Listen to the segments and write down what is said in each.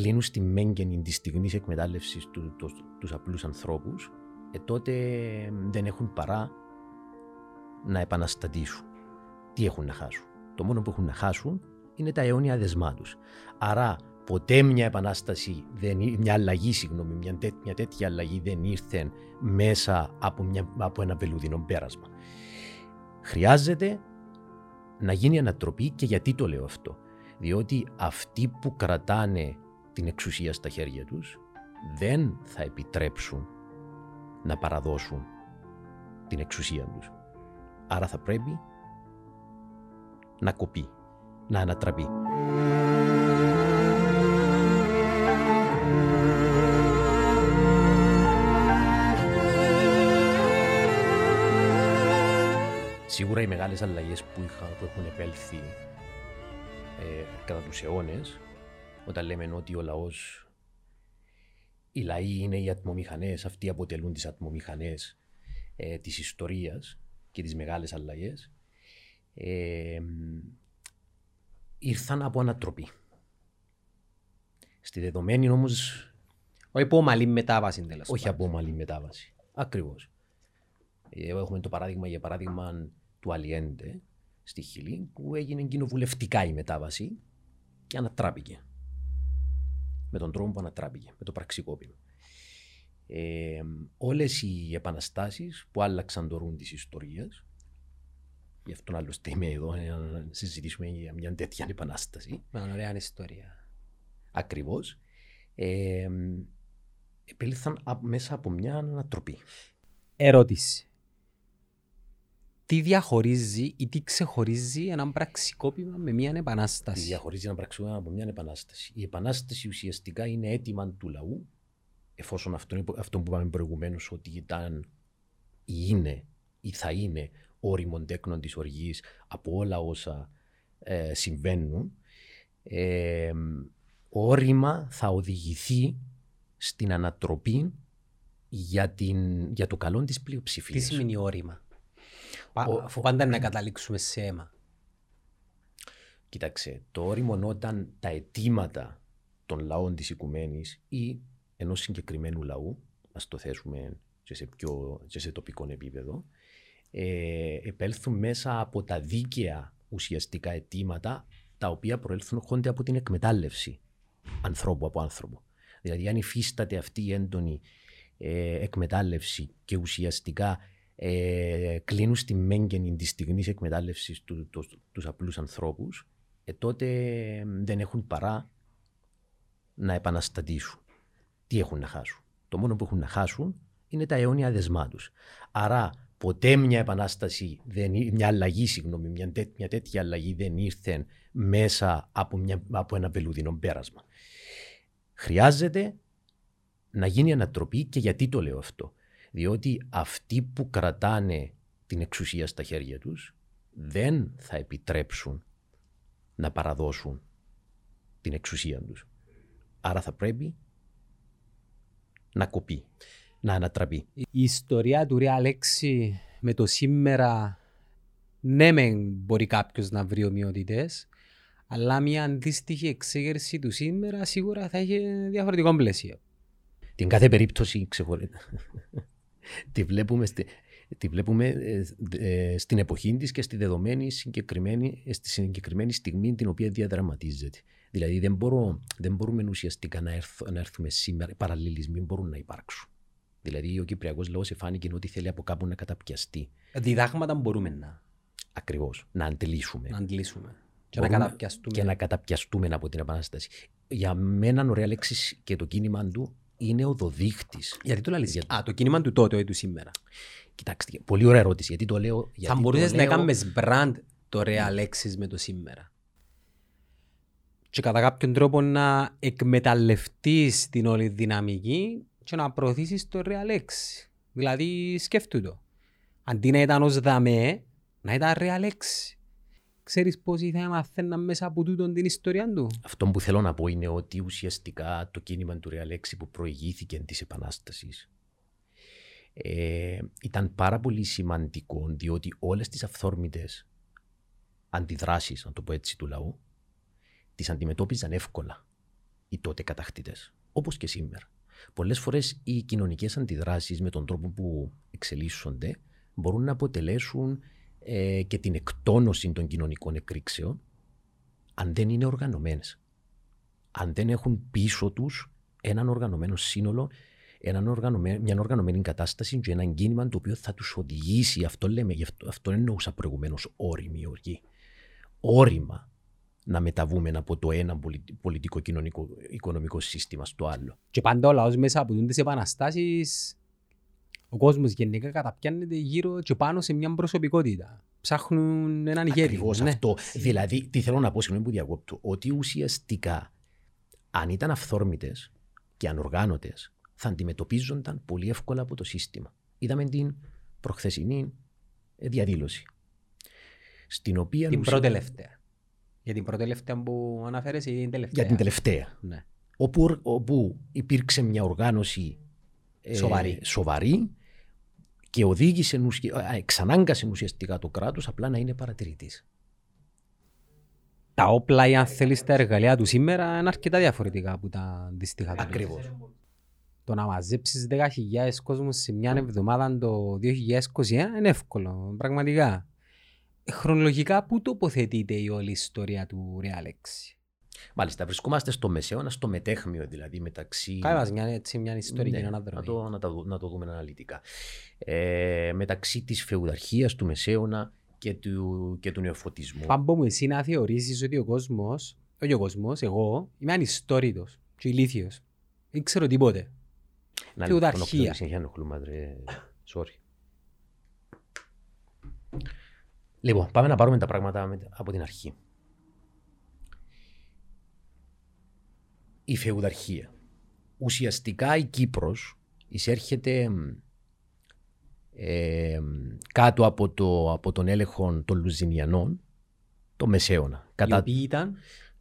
κλείνουν στη μέγενη της στιγμής εκμετάλλευσης του, του, τους απλούς ανθρώπους, ε, τότε δεν έχουν παρά να επαναστατήσουν. Τι έχουν να χάσουν; Το μόνο που έχουν να χάσουν είναι τα αιώνια δεσμά τους. Άρα ποτέ μια επανάσταση, δεν, μια αλλαγή, συγγνώμη, μια, τέ, μια τέτοια αλλαγή δεν ήρθε μέσα από, μια, από ένα βελουδινό πέρασμα. Χρειάζεται να γίνει ανατροπή και γιατί το λέω αυτό. Διότι αυτοί που κρατάνε την εξουσία στα χέρια τους δεν θα επιτρέψουν να παραδώσουν την εξουσία τους. Άρα θα πρέπει να κοπεί, να ανατραπεί. Σίγουρα οι μεγάλες αλλαγές που, είχα, που έχουν επέλθει ε, κατά τους αιώνες, όταν λέμε ότι ο λαός, οι λαοί είναι οι ατμομηχανές, αυτοί αποτελούν τις ατμομηχανές ε, της ιστορίας και τις μεγάλες αλλαγές, ε, ήρθαν από ανατροπή. Στη δεδομένη όμω. Όχι από ομαλή μετάβαση τέλος Όχι από ομαλή μετάβαση. Ακριβώς. Ε, έχουμε το παράδειγμα για παράδειγμα του Αλιέντε στη Χιλή που έγινε κοινοβουλευτικά η μετάβαση και ανατράπηκε. Με τον τρόπο που ανατράπηκε, με το πραξικόπημα. Ε, όλες οι επαναστάσεις που άλλαξαν το ρούν της ιστορίας Γι' αυτόν άλλωστε είμαι εδώ να συζητήσουμε για μια τέτοια επανάσταση. Με μια ωραία ιστορία. Ακριβώς. Ε, επέλθαν μέσα από μια ανατροπή. Ερώτηση. Τι διαχωρίζει ή τι ξεχωρίζει ένα πραξικόπημα με μια επανάσταση. Τι διαχωρίζει ένα πραξικόπημα από μια επανάσταση. Η επανάσταση ουσιαστικά είναι αίτημα του λαού, εφόσον αυτό, αυτό που είπαμε προηγουμένως ότι ήταν ή είναι ή θα είναι όριμων τέκνων της οργής από όλα όσα ε, συμβαίνουν, ε, όρημα θα οδηγηθεί στην ανατροπή για, την, για το καλό της πλειοψηφίας. Τι σημαίνει όρημα, ο, αφού πάντα να καταλήξουμε σε αίμα. Κοίταξε, το όριμο όταν τα αιτήματα των λαών της οικουμένης ή ενός συγκεκριμένου λαού, ας το θέσουμε και σε, πιο, και σε τοπικό επίπεδο, ε, επέλθουν μέσα από τα δίκαια ουσιαστικά αιτήματα τα οποία προέλθουν χόνται από την εκμετάλλευση ανθρώπου από άνθρωπο. Δηλαδή αν υφίσταται αυτή η έντονη ε, εκμετάλλευση και ουσιαστικά ε, κλείνουν στη μέγενη της στιγμής εκμετάλλευσης του, του, τους απλούς ανθρώπους, ε, τότε δεν έχουν παρά να επαναστατήσουν. Τι έχουν να χάσουν; Το μόνο που έχουν να χάσουν είναι τα αιώνια δεσμά τους. Άρα ποτέ μια επανάσταση, δεν, μια αλλαγή, συγγνώμη, μια, τέ, μια τέτοια αλλαγή δεν ήρθε μέσα από, μια, από ένα βελουδινό πέρασμα. Χρειάζεται να γίνει ανατροπή και γιατί το λέω αυτό. Διότι αυτοί που κρατάνε την εξουσία στα χέρια τους δεν θα επιτρέψουν να παραδώσουν την εξουσία τους. Άρα θα πρέπει να κοπεί να ανατραπεί. Η ιστορία του Ρία Αλέξη με το σήμερα, ναι, μεν μπορεί κάποιος να βρει ομοιότητες, αλλά μια αντίστοιχη εξέγερση του σήμερα σίγουρα θα έχει διαφορετικό πλαίσιο. Την κάθε περίπτωση ξεχωρίζεται. Τη βλέπουμε, στη, τη βλέπουμε ε, ε, στην εποχή της και στη δεδομένη συγκεκριμένη, ε, στη συγκεκριμένη στιγμή την οποία διαδραματίζεται. Δηλαδή δεν, μπορώ, δεν μπορούμε ουσιαστικά να, έρθ, να έρθουμε σήμερα, παραλληλισμοί μπορούν να υπάρξουν. Δηλαδή, ο Κυπριακός λαός εφάνηκε ότι θέλει από κάπου να καταπιαστεί. Διδάγματα μπορούμε να. Ακριβώς. Να αντιλήσουμε. Να αντιλήσουμε. Και να καταπιαστούμε. Και να καταπιαστούμε από την Επανάσταση. Για μένα, ωραία λέξη και το κίνημα του είναι ο δοδείχτη. Γιατί το λέει. Για... Α, το κίνημα του τότε, όχι του σήμερα. Κοιτάξτε, πολύ ωραία ερώτηση. Γιατί το λέω. Γιατί Θα μπορούσες λέω... να κάνουμε brand το ωραία με το σήμερα. Και κατά κάποιον τρόπο να εκμεταλλευτείς την όλη δυναμική και να προωθήσεις το ρεαλέξι. Δηλαδή σκέφτου το. Αντί να ήταν ως δαμέ, να ήταν ρεαλέξι. Ξέρεις πόσοι θα μαθαίναν μέσα από τούτον την ιστορία του; Αυτό που θέλω να πω είναι ότι ουσιαστικά το κίνημα του ρεαλέξι που προηγήθηκε της Επανάστασης ε, ήταν πάρα πολύ σημαντικό διότι όλες τις αυθόρμητες αντιδράσεις, να το πω έτσι, του λαού, τις αντιμετώπιζαν εύκολα. οι τότε κατακτητές. Όπως και σήμερα. Πολλές φορές οι κοινωνικές αντιδράσεις με τον τρόπο που εξελίσσονται μπορούν να αποτελέσουν ε, και την εκτόνωση των κοινωνικών εκρήξεων αν δεν είναι οργανωμένες. Αν δεν έχουν πίσω τους έναν οργανωμένο σύνολο, έναν οργανωμένο, μια οργανωμένη κατάσταση και ένα κίνημα το οποίο θα τους οδηγήσει, αυτό λέμε, αυτό, αυτό εννοούσα προηγουμένως, όρημη οργή. Όρημα να μεταβούμε από το ένα πολιτικό κοινωνικό οικονομικό σύστημα στο άλλο. Και πάντα ο λαός μέσα από τις επαναστάσεις, ο κόσμος γενικά καταπιάνεται γύρω και πάνω σε μια προσωπικότητα. Ψάχνουν έναν ηγέτη. Ακριβώς ναι. αυτό. Δηλαδή, τι θέλω να πω, συγγνώμη που διακόπτω, ότι ουσιαστικά αν ήταν αυθόρμητες και ανοργάνωτες, θα αντιμετωπίζονταν πολύ εύκολα από το σύστημα. Είδαμε την προχθεσινή διαδήλωση. Στην οποία την πρώτη τελευταία. Για την πρώτη τελευταία που αναφέρεσαι ή την τελευταία; Για την τελευταία. Ναι. Όπου, όπου υπήρξε μια οργάνωση ε, σοβαρή. σοβαρή και οδήγησε, εξανάγκασε ουσιαστικά το κράτος απλά να είναι παρατηρητής. Τα όπλα ή αν θέλεις τα εργαλεία του σήμερα είναι αρκετά διαφορετικά από τα αντίστοιχα. Ακριβώς. Το να μαζέψεις 10.000 κόσμους σε μια εβδομάδα το 2021 είναι εύκολο, πραγματικά χρονολογικά πού τοποθετείται η όλη ιστορία του Ρεάλεξ. Μάλιστα, βρισκόμαστε στο μεσαίωνα, στο μετέχμιο δηλαδή μεταξύ. Κάνε μια, έτσι, μια ιστορική ναι, αναδρομή. Να το, να, το, να το δούμε αναλυτικά. Ε, μεταξύ της φεουδαρχίας του μεσαίωνα και του, και του νεοφωτισμού. Πάμπο μου, εσύ να θεωρήσεις ότι ο κόσμο, όχι ο κόσμος, εγώ είμαι ανιστόρητος και ηλίθιος. Δεν ξέρω τίποτε. Να Φεουδαρχία. Συνεχεία Sorry. Λοιπόν, πάμε να πάρουμε τα πράγματα από την αρχή. Η φεουδαρχία. Ουσιαστικά η Κύπρος εισέρχεται ε, κάτω από, το, από τον έλεγχο των Λουζινιανών το Μεσαίωνα. Κατά, Οι ήταν...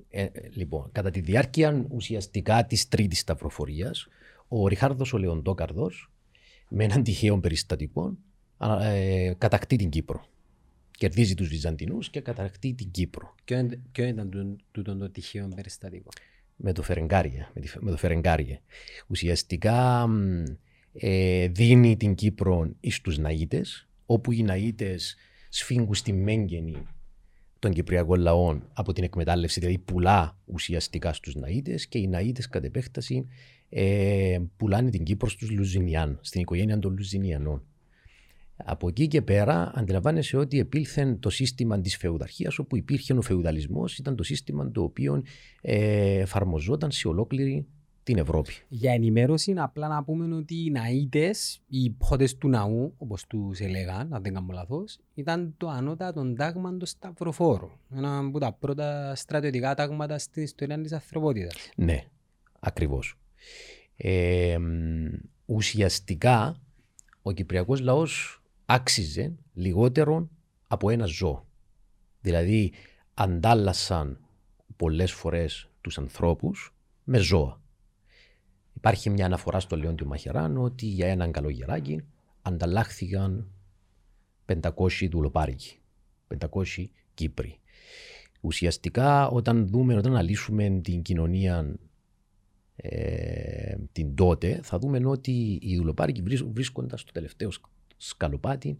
Ε, λοιπόν, κατά τη διάρκεια ουσιαστικά της τρίτης σταυροφορίας, ο Ριχάρδος ο Λεοντόκαρδος, με έναν τυχαίο περιστατικό, ε, κατακτεί την Κύπρο κερδίζει τους Βυζαντινούς και κατακτεί την Κύπρο. Ποιο ήταν τούτο το τυχαίο περιστατικό; Με το Φερεγκάριε. Με, το Φερεγκάριε. Ουσιαστικά ε, δίνει την Κύπρο στου Ναΐτες, όπου οι Ναΐτες σφίγγουν στη μέγενη των Κυπριακών λαών από την εκμετάλλευση, δηλαδή πουλά ουσιαστικά στους Ναΐτες και οι Ναΐτες κατ' επέκταση ε, πουλάνε την Κύπρο στους Λουζινιάν, στην οικογένεια των Λουζινιανών. Από εκεί και πέρα αντιλαμβάνεσαι ότι επήλθε το σύστημα της φεουδαρχίας όπου υπήρχε ο φεουδαλισμός, ήταν το σύστημα το οποίο ε, εφαρμοζόταν σε ολόκληρη την Ευρώπη. Για ενημέρωση απλά να πούμε ότι οι ναΐτες, οι υπότες του ναού, όπως τους έλεγαν, αν δεν κάνω λάθος, ήταν το ανώτατο τάγμα του Σταυροφόρου. Ένα από τα πρώτα στρατιωτικά τάγματα στην ιστορία της ανθρωπότητας. Ναι, ακριβώς. Ε, ουσιαστικά ο Κυπριακός λαός άξιζε λιγότερο από ένα ζώο. Δηλαδή αντάλλασαν πολλές φορές τους ανθρώπους με ζώα. Υπάρχει μια αναφορά στο Λεόν του Μαχεράν ότι για έναν καλογεράκι ανταλλάχθηκαν 500 δουλοπάρικοι, 500 Κύπριοι. Ουσιαστικά όταν δούμε, όταν αναλύσουμε την κοινωνία ε, την τότε, θα δούμε ότι οι δουλοπάρικοι βρίσκονταν στο τελευταίο σκαλοπάτι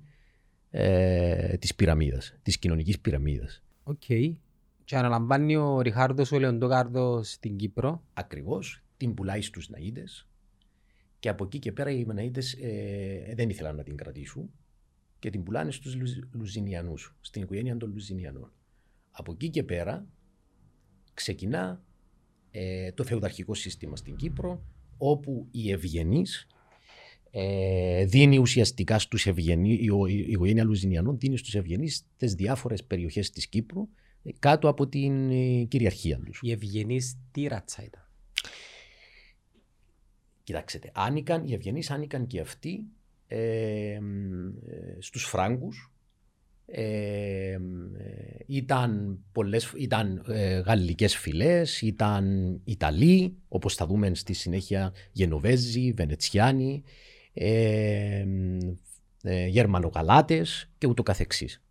ε, της πυραμίδας, της κοινωνικής πυραμίδας. OK. Okay. Και αναλαμβάνει ο Ριχάρδος ο Λεοντόκαρδος στην Κύπρο. Ακριβώς. Την πουλάει στους Ναΐτες και από εκεί και πέρα οι Ναΐτες ε, δεν ήθελαν να την κρατήσουν και την πουλάνε στους Λουζινιανούς, στην οικογένεια των Λουζινιανών. Από εκεί και πέρα ξεκινά ε, το φεουδαρχικό σύστημα στην Κύπρο όπου οι ευγενείς ε, δίνει ουσιαστικά στους ευγενείς, η οικογένεια Λουζινιανών δίνει στους ευγενείς τις διάφορες περιοχές της Κύπρου ε, κάτω από την ε, κυριαρχία τους. Οι ευγενείς τι ρατσα ήταν; Κοιτάξτε, ανήκαν, οι ευγενείς ανήκαν και αυτοί ε, στους Φράγκους, ε, ήταν, πολλές, ήταν ε, γαλλικές φυλές, ήταν Ιταλοί, όπως θα δούμε στη συνέχεια Γενοβέζοι, Βενετσιάνοι, ε, ε, Γερμανογαλάτες και ούτω καθεξής.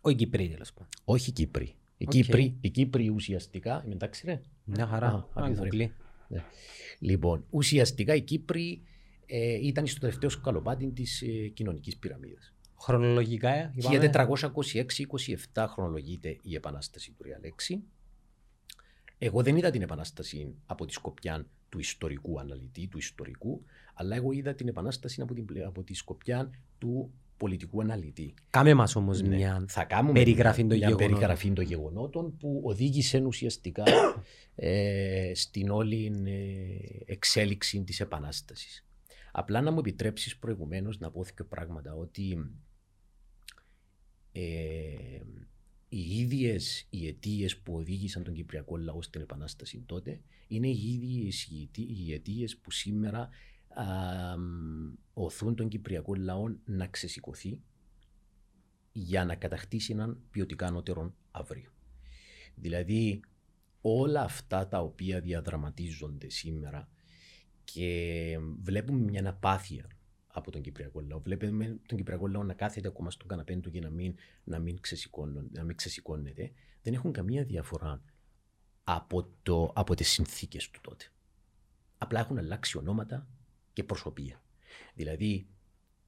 Όχι Κύπριοι τέλος πάντων. Όχι Κύπριοι. Οι, Οκ. Κύπροι, οι Κύπριοι ουσιαστικά. Είμαι εντάξει, ρε. Μια χαρά. Α, Α, απ' Google. Ναι. Λοιπόν, ουσιαστικά οι Κύπροι ε, ήταν στο τελευταίο σκαλοπάτι της ε, κοινωνικής πυραμίδας. Χρονολογικά ε, είπαμε. 1426-27 χρονολογείται η επανάσταση του Ριαλέξη. Εγώ δεν είδα την επανάσταση από τη σκοπιά του ιστορικού αναλυτή, του ιστορικού, αλλά εγώ είδα την επανάσταση από, την, πλε- από τη σκοπιά του πολιτικού αναλυτή. Κάμε μας όμως Ναι. μια... Θα κάνουμε περιγραφή μια, των μια γεγονότων. περιγραφή των γεγονότων που οδήγησε ουσιαστικά ε, στην όλη ε, εξέλιξη της Επανάστασης. Απλά να μου επιτρέψεις προηγουμένως να πω δύο πράγματα ότι ε, οι ίδιες οι αιτίες που οδήγησαν τον Κυπριακό λαό στην Επανάσταση τότε είναι οι ίδιες οι αιτί- οι αιτίες που σήμερα α, μ, οθούν τον Κυπριακό λαό να ξεσηκωθεί για να κατακτήσει έναν ποιοτικά ανώτερο αύριο. Δηλαδή όλα αυτά τα οποία διαδραματίζονται σήμερα και βλέπουμε μια απάθεια από τον Κυπριακό λαό. Βλέπουμε τον Κυπριακό λαό να κάθεται ακόμα στον καναπέ του και να μην, να μην, ξεσηκώνον- να μην ξεσηκώνεται. Δεν έχουν καμία διαφορά από, το, από τις συνθήκες του τότε. Απλά έχουν αλλάξει ονόματα και προσωπία. Δηλαδή,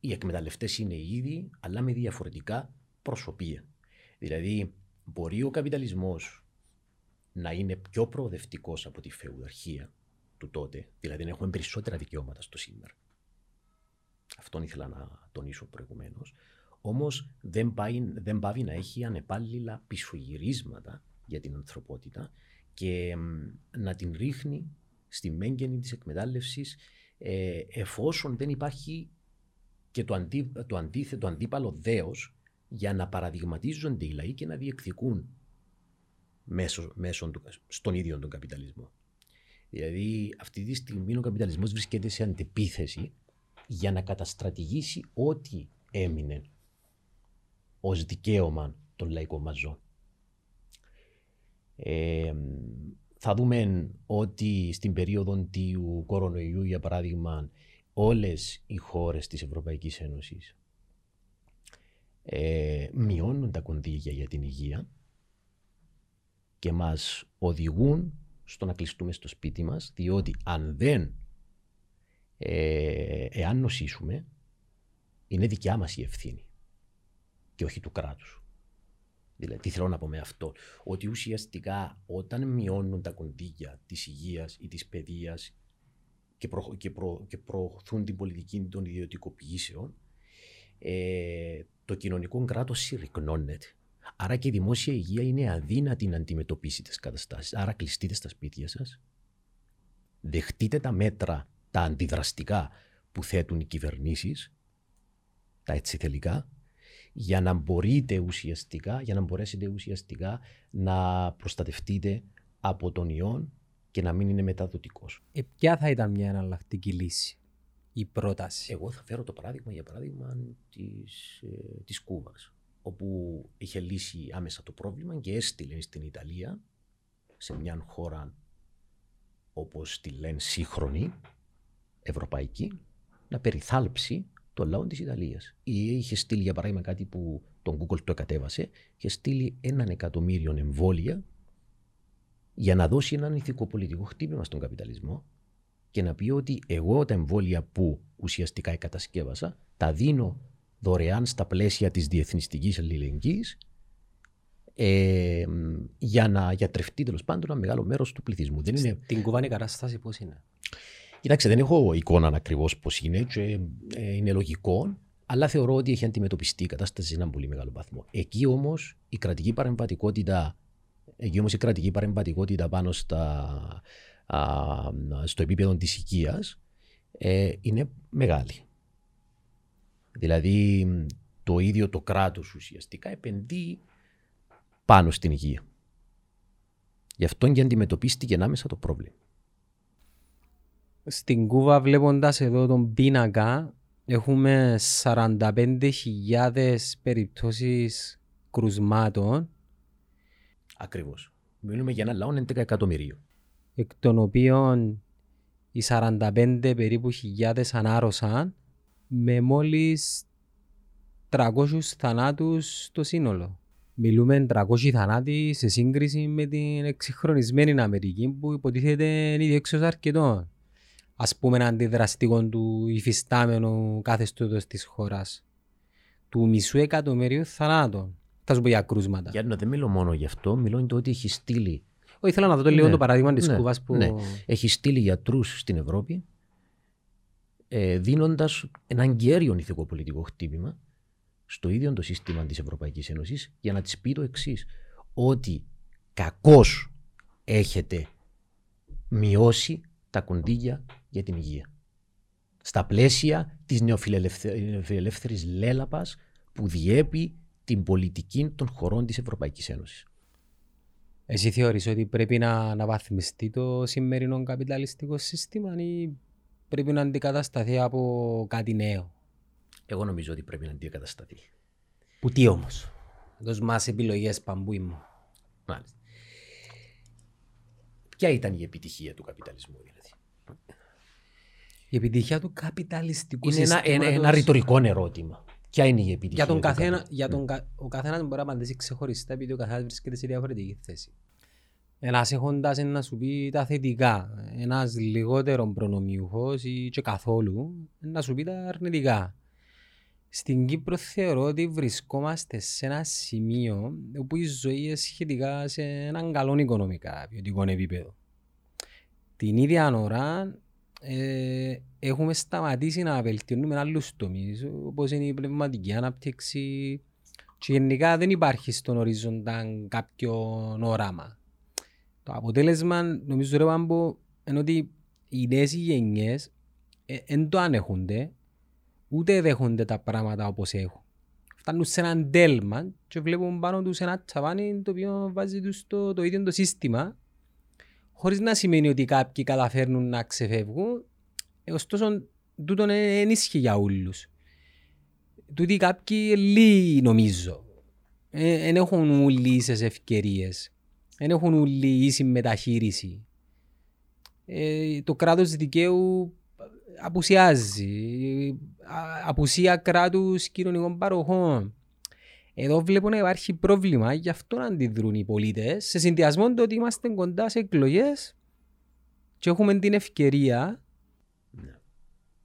οι εκμεταλλευτές είναι οι ίδιοι, αλλά με διαφορετικά προσωπία. Δηλαδή, μπορεί ο καπιταλισμός να είναι πιο προοδευτικός από τη φεουδαρχία του τότε, δηλαδή να έχουμε περισσότερα δικαιώματα στο σήμερα. Αυτόν ήθελα να τονίσω προηγουμένως. Όμως δεν, πάει, δεν πάβει να έχει ανεπάλληλα πισωγυρίσματα για την ανθρωπότητα και μ, να την ρίχνει στη μέγενη της εκμετάλλευσης ε, εφόσον δεν υπάρχει και το, αντί, το αντίθετο, αντίπαλο δέος για να παραδειγματίζονται οι λαοί και να διεκδικούν μέσω, μέσω του, στον ίδιο τον καπιταλισμό. Δηλαδή αυτή τη στιγμή ο καπιταλισμός βρίσκεται σε αντεπίθεση για να καταστρατηγήσει ό,τι έμεινε ως δικαίωμα των λαϊκών μαζών. Ε, θα δούμε ότι στην περίοδο του κορονοϊού, για παράδειγμα, όλες οι χώρες της Ευρωπαϊκής Ένωσης ε, μειώνουν τα κονδύλια για την υγεία και μας οδηγούν στο να κλειστούμε στο σπίτι μας, διότι αν δεν, ε, εάν νοσήσουμε, είναι δικιά μας η ευθύνη και όχι του κράτους. Δηλαδή, τι θέλω να πω με αυτό, ότι ουσιαστικά όταν μειώνουν τα κονδύλια της υγείας ή της παιδείας και, προ, και, προ, και προωθούν την πολιτική των ιδιωτικοποιήσεων, ε, το κοινωνικό κράτος συρρυκνώνεται. Άρα και η δημόσια υγεία είναι αδύνατη να αντιμετωπίσει τις καταστάσεις. Άρα κλειστείτε στα σπίτια σας, δεχτείτε τα μέτρα, τα αντιδραστικά που θέτουν οι κυβερνήσεις, τα έτσι θελικά, για να μπορείτε ουσιαστικά, για να μπορέσετε ουσιαστικά να προστατευτείτε από τον ιόν και να μην είναι μεταδοτικός. Ε, ποια θα ήταν μια εναλλακτική λύση, η πρόταση; Εγώ θα φέρω το παράδειγμα, για παράδειγμα, της, ε, της Κούβας, όπου είχε λύσει άμεσα το πρόβλημα και έστειλε στην Ιταλία, σε μια χώρα όπως τη λένε σύγχρονη, ευρωπαϊκή, να περιθάλψει το λαό της Ιταλίας. Ή είχε στείλει, για παράδειγμα, κάτι που τον Google το κατέβασε, είχε στείλει έναν εκατομμύριο εμβόλια για να δώσει έναν ηθικοπολιτικό χτύπημα στον καπιταλισμό και να πει ότι εγώ τα εμβόλια που ουσιαστικά εκατασκεύασα τα δίνω δωρεάν στα πλαίσια της διεθνιστικής αλληλεγγύης ε, για να γιατρευτεί τέλος πάντων ένα μεγάλο μέρος του πληθυσμού. Δεν είναι... Την κουβάνη κατάσταση πώς είναι; Κοιτάξτε, δεν έχω εικόνα ακριβώς πώς είναι και ε, είναι λογικό, αλλά θεωρώ ότι έχει αντιμετωπιστεί η κατάσταση σε έναν πολύ μεγάλο βαθμό. Εκεί όμως η κρατική παρεμβατικότητα, εκεί όμως η κρατική παρεμβατικότητα πάνω στα, α, στο επίπεδο της οικίας ε, είναι μεγάλη. Δηλαδή το ίδιο το κράτος ουσιαστικά επενδύει πάνω στην υγεία. Γι' αυτό και αντιμετωπίστηκε ανάμεσα το πρόβλημα. Στην Κούβα βλέποντας εδώ τον πίνακα έχουμε 45.000 περιπτώσεις κρουσμάτων Ακριβώς. Μιλούμε για ένα λαό 11 εκατομμυρίων. εκ των οποίων οι 45 περίπου χιλιάδες ανάρρωσαν με μόλις 300 θανάτους στο σύνολο. Μιλούμε 300 θανάτοι σε σύγκριση με την εξυγχρονισμένη Αμερική που υποτίθεται είναι ήδη έξω αρκετό. Ας πούμε αντιδραστικό του υφιστάμενου καθεστώτος της χώρας. Του μισού εκατομμυρίου θανάτων. Θα σου πω για κρούσματα. Για να δεν μιλώ μόνο γι' αυτό, μιλώ για το ότι έχει στείλει. Όχι, ήθελα να δω το λίγο Ναι, το παράδειγμα της ναι, Κούβας που... ναι. Έχει στείλει γιατρούς στην Ευρώπη, ε, δίνοντας ένα αγκέριο ηθικοπολιτικό χτύπημα στο ίδιο το σύστημα της Ευρωπαϊκής Ένωσης για να της πει το εξής. Ότι κακώς έχετε μειώσει τα κονδύλια για την υγεία. Στα πλαίσια της νεοφιλελεύθερης λέλαπας που διέπει την πολιτική των χωρών της Ευρωπαϊκής Ένωσης. Εσύ θεωρείς ότι πρέπει να αναβαθμιστεί το σημερινό καπιταλιστικό σύστημα ή πρέπει να αντικατασταθεί από κάτι νέο; Εγώ νομίζω ότι πρέπει να αντικατασταθεί. Που τι όμως; Δώσ' μας επιλογές παμπούι μου. Μάλιστα. Ποια ήταν η επιτυχία του καπιταλισμού, δηλαδή; Η επιτυχία του καπιταλιστικού Είναι ένα, συστήματος... ένα, ένα ρητορικό ερώτημα. Ποια είναι η επιτυχία Για τον του καθένα, καπιταλισμού; για τον, κα- ο καθένας μπορεί να απαντήσει ξεχωριστά επειδή ο καθένας βρίσκεται σε διαφορετική θέση. Ένας έχοντας να σου πει τα θετικά, ένας λιγότερο προνομιούχος ή και καθόλου να σου πει τα αρνητικά. Στην Κύπρο θεωρώ ότι βρισκόμαστε σε ένα σημείο όπου η ζωή είναι σχετικά σε έναν καλό οικονομικά ποιοτικό επίπεδο. Την ίδια ώρα ε, έχουμε σταματήσει να βελτιώνουμε άλλους τομείς όπως είναι η πνευματική ανάπτυξη και γενικά δεν υπάρχει στον οριζόντα κάποιο όραμα. Το αποτέλεσμα νομίζω ρε Πάμπο είναι ότι οι νέες γενιές δεν το ανέχονται ούτε δέχονται τα πράγματα όπως έχουν. Φτάνουν σε έναν τέλμα και βλέπουν πάνω τους ένα τσαβάνι το οποίο βάζει τους το, το ίδιο το σύστημα χωρίς να σημαίνει ότι κάποιοι καταφέρνουν να ξεφεύγουν ε, ωστόσο τούτο δεν ισχύει για όλους. Τούτοι κάποιοι λίγοι νομίζω. Δεν έχουν όλοι ίσες ευκαιρίες. Δεν έχουν όλοι ίση μεταχείριση. Ε, το κράτος δικαίου απουσιάζει. Α- Απουσία κράτους κοινωνικών παροχών. Εδώ βλέπω να υπάρχει πρόβλημα, γι' αυτό να αντιδρούν οι πολίτες, σε συνδυασμό το ότι είμαστε κοντά σε εκλογές και έχουμε την ευκαιρία,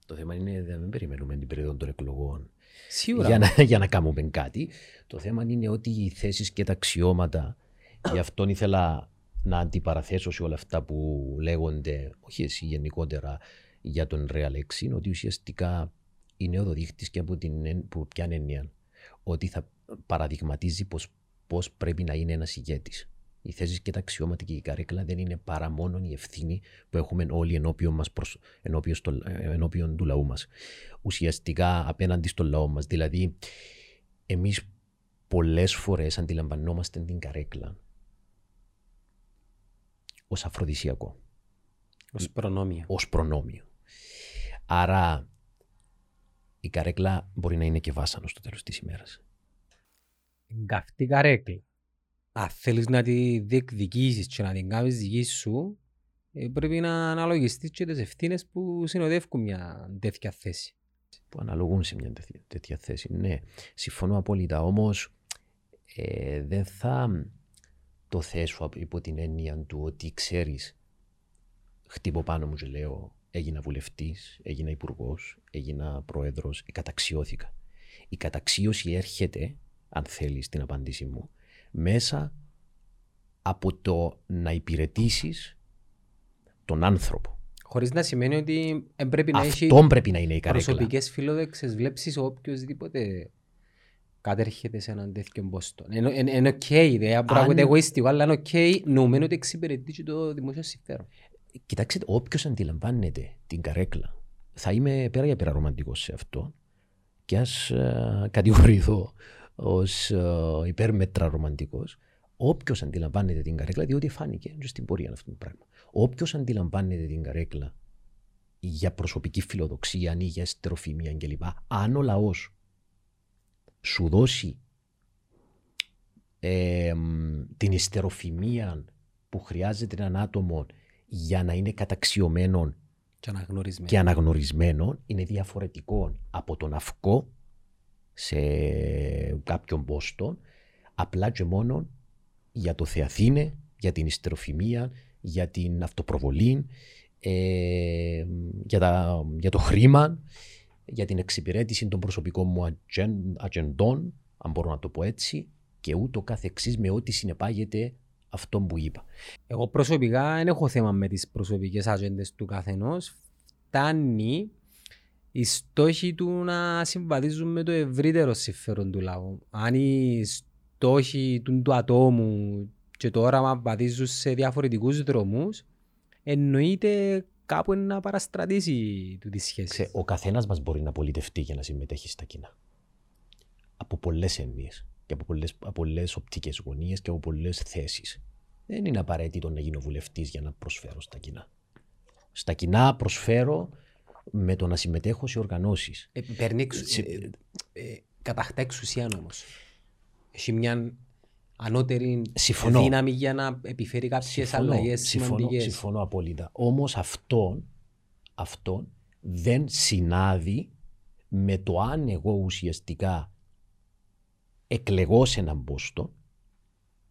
Το θέμα είναι να μην περιμένουμε την περίοδο των εκλογών. Σίγουρα, για να, για να κάνουμε κάτι. Το θέμα είναι ότι οι θέσεις και τα αξιώματα, γι' αυτόν ήθελα να αντιπαραθέσω σε όλα αυτά που λέγονται, όχι εσύ γενικότερα, για τον Real X, είναι ότι ουσιαστικά είναι ο δείχτης και από την εν- που ποια έννοια, ότι θα παραδειγματίζει πώς, πώς πρέπει να είναι ένας ηγέτης. Οι θέσεις και τα αξιώματα και η καρέκλα δεν είναι παρά μόνο η ευθύνη που έχουμε όλοι ενώπιον, μας προς, ενώπιον, στο, ε, ενώπιον του λαού μας. Ουσιαστικά απέναντι στο λαό μας. Δηλαδή, εμείς πολλές φορές αντιλαμβανόμαστε την καρέκλα ως αφροδισιακό, ως προνόμιο. ως προνόμιο. Άρα η καρέκλα μπορεί να είναι και βάσανος στο τέλος της ημέρας. Καυτή καρέκλα. Αν θέλεις να τη διεκδικήσεις και να την κάνεις δική σου, ε, πρέπει να αναλογιστείς και τις ευθύνες που συνοδεύουν μια τέτοια θέση. που αναλογούν σε μια τέτοια, τέτοια θέση. Ναι, συμφωνώ απόλυτα. Όμως ε, δεν θα το θέσω απ- υπό την έννοια του ότι ξέρεις χτύπω πάνω μου και λέω έγινα βουλευτής, έγινα υπουργό, έγινα πρόεδρος, ε, καταξιώθηκα. Η καταξίωση έρχεται, αν θέλεις την απάντηση μου, μέσα από το να υπηρετήσεις τον άνθρωπο. Χωρίς να σημαίνει ότι ε, πρέπει να έχει Αυτό πρέπει να είναι η καρέκλα. προσωπικές φιλόδοξες βλέψεις οποιοδήποτε κατέρχεται σε ένα τέτοιο πόστο. Είναι- Είναι είναι οκ, δεν μπορεί να ακούγεται εγωιστικό, αλλά είναι οκ, νομένου ότι εξυπηρετεί και το δημόσιο συμφέρον. Κοιτάξτε, όποιος αντιλαμβάνεται την καρέκλα, θα είμαι πέρα για πέρα ρομαντικός σε αυτό και ας κατηγορηθώ ως υπέρμετρα ρομαντικός. Όποιος αντιλαμβάνεται την καρέκλα, διότι φάνηκε και στην πορεία αυτό το πράγμα. Όποιος αντιλαμβάνεται την καρέκλα για προσωπική φιλοδοξία ή για εστεροφημία κλπ. Αν ο λαός σου δώσει ε, μ, την ιστεροφημία που χρειάζεται έναν άτομο για να είναι καταξιωμένο Και αναγνωρισμένο. και αναγνωρισμένο είναι διαφορετικό από τον αυκό σε κάποιον πόστο απλά και μόνο για το θεαθήνε, για την ιστεροφημία, για την αυτοπροβολή, ε, για, τα, για το χρήμα, για την εξυπηρέτηση των προσωπικών μου ατζεντών, αν μπορώ να το πω έτσι, και ούτω κάθε εξής με ό,τι συνεπάγεται αυτό που είπα. Εγώ προσωπικά δεν έχω θέμα με τις προσωπικές ατζέντες του καθενός. Φτάνει οι στόχοι του να συμβαδίζουν με το ευρύτερο συμφέρον του λαού. Αν οι στόχοι του, του ατόμου και το όραμα βαδίζουν σε διαφορετικούς δρόμους, εννοείται κάπου να παραστρατήσει του τη σχέση. Ο καθένας μας μπορεί να πολιτευτεί για να συμμετέχει στα κοινά. Από πολλές έννοιες και από πολλές, από πολλές οπτικές γωνίες και από πολλές θέσεις. Δεν είναι απαραίτητο να γίνω βουλευτής για να προσφέρω στα κοινά. Στα κοινά προσφέρω με το να συμμετέχω σε οργανώσεις. Ε, παίρνει εξου... ε, ε, καταχτά εξουσία όμως. Έχει μια ανώτερη συμφωνώ. δύναμη για να επιφέρει κάποιες αλλαγές σημαντικές. Συμφωνώ απόλυτα. Όμως αυτό, αυτό δεν συνάδει με το αν εγώ ουσιαστικά εκλεγώ σε έναν πόστο,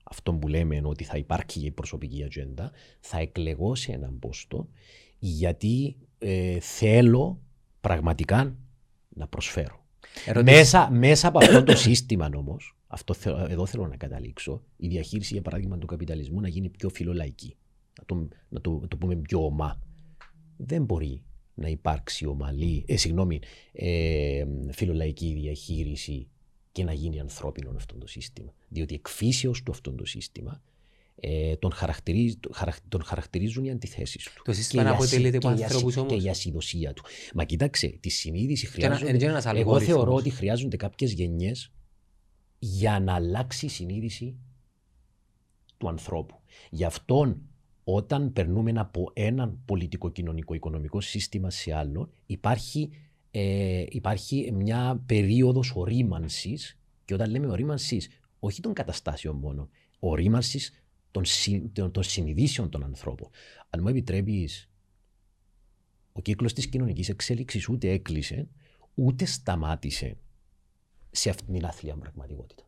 αυτό που λέμε ότι θα υπάρχει η προσωπική ατζέντα, θα εκλεγώ σε έναν πόστο γιατί ε, θέλω πραγματικά να προσφέρω. Μέσα, μέσα από αυτό το σύστημα όμως, αυτό εδώ θέλω να καταλήξω, η διαχείριση για παράδειγμα του καπιταλισμού να γίνει πιο φιλολαϊκή. Να το, να το, το πούμε πιο ομά. Δεν μπορεί να υπάρξει ομαλή, ε, συγγνώμη, ε, φιλολαϊκή διαχείριση και να γίνει ανθρώπινο αυτό το σύστημα. Διότι εκφύσεως του αυτό το σύστημα ε, τον, χαρακτηρίζ, τον χαρακτηρίζουν οι αντιθέσεις του. Το σύστημα να αποτελείται από ανθρώπους όμως. Και η ασυδοσία του. Μα κοίταξε, τη συνείδηση χρειάζονται. εγώ θεωρώ ότι χρειάζονται κάποιες γενιές για να αλλάξει η συνείδηση του ανθρώπου. Γι' αυτό όταν περνούμε από έναν πολιτικό-κοινωνικό-οικονομικό σύστημα σε άλλο, υπάρχει, ε, υπάρχει μια περίοδος ορίμανσης και όταν λέμε ορίμανσης, όχι των καταστάσεων μόνο, ορίμανσης των, των, των συνειδήσεων των ανθρώπων. Αν μου επιτρέπεις, ο κύκλος της κοινωνικής εξέλιξης ούτε έκλεισε, ούτε σταμάτησε σε αυτήν την άθλια πραγματικότητα.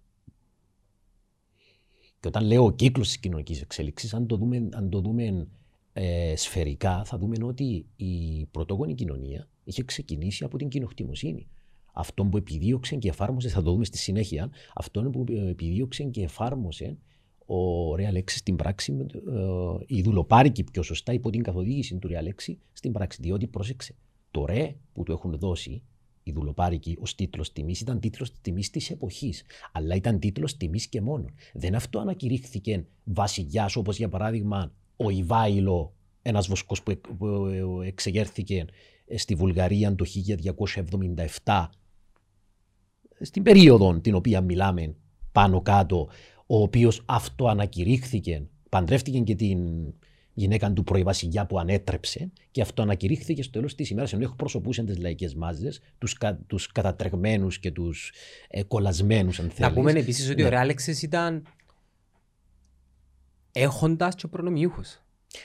Και όταν λέω ο κύκλος της κοινωνικής εξέλιξης, αν το δούμε, αν το δούμε ε, σφαιρικά, θα δούμε ότι η πρωτόγονη κοινωνία είχε ξεκινήσει από την κοινοκτημοσύνη. Αυτό που επιδίωξε και εφάρμοσε, θα το δούμε στη συνέχεια, αυτό που επιδίωξε και εφάρμοσε ο Ρεαλέξη στην πράξη, ε, η δουλοπάρικη πιο σωστά υπό την καθοδήγηση του Ρεαλέξη στην πράξη. Διότι πρόσεξε, το ρε που του έχουν δώσει η δουλοπάρικη ως τίτλος τιμής ήταν τίτλος τιμής της εποχής. Αλλά ήταν τίτλος τιμής και μόνο. Δεν αυτό ανακηρύχθηκε βασιλιά όπως για παράδειγμα ο Ιβάιλο, ένας βοσκός που εξεγέρθηκε στη Βουλγαρία το 1277, στην περίοδο την οποία μιλάμε πάνω κάτω ο οποίος αυτό ανακηρύχθηκε, παντρεύτηκε και την γυναίκα του προϊβασιλιά που ανέτρεψε και αυτό ανακηρύχθηκε στο τέλος της ημέρας ενώ εκπροσωπούσαν τις λαϊκές μάζες, τους τους κατατρεγμένους και τους ε, κολλασμένους, αν θέλει. Να πούμε επίσης ότι ναι. ο Ρεάλεξε ήταν έχοντας και προνομιούχος.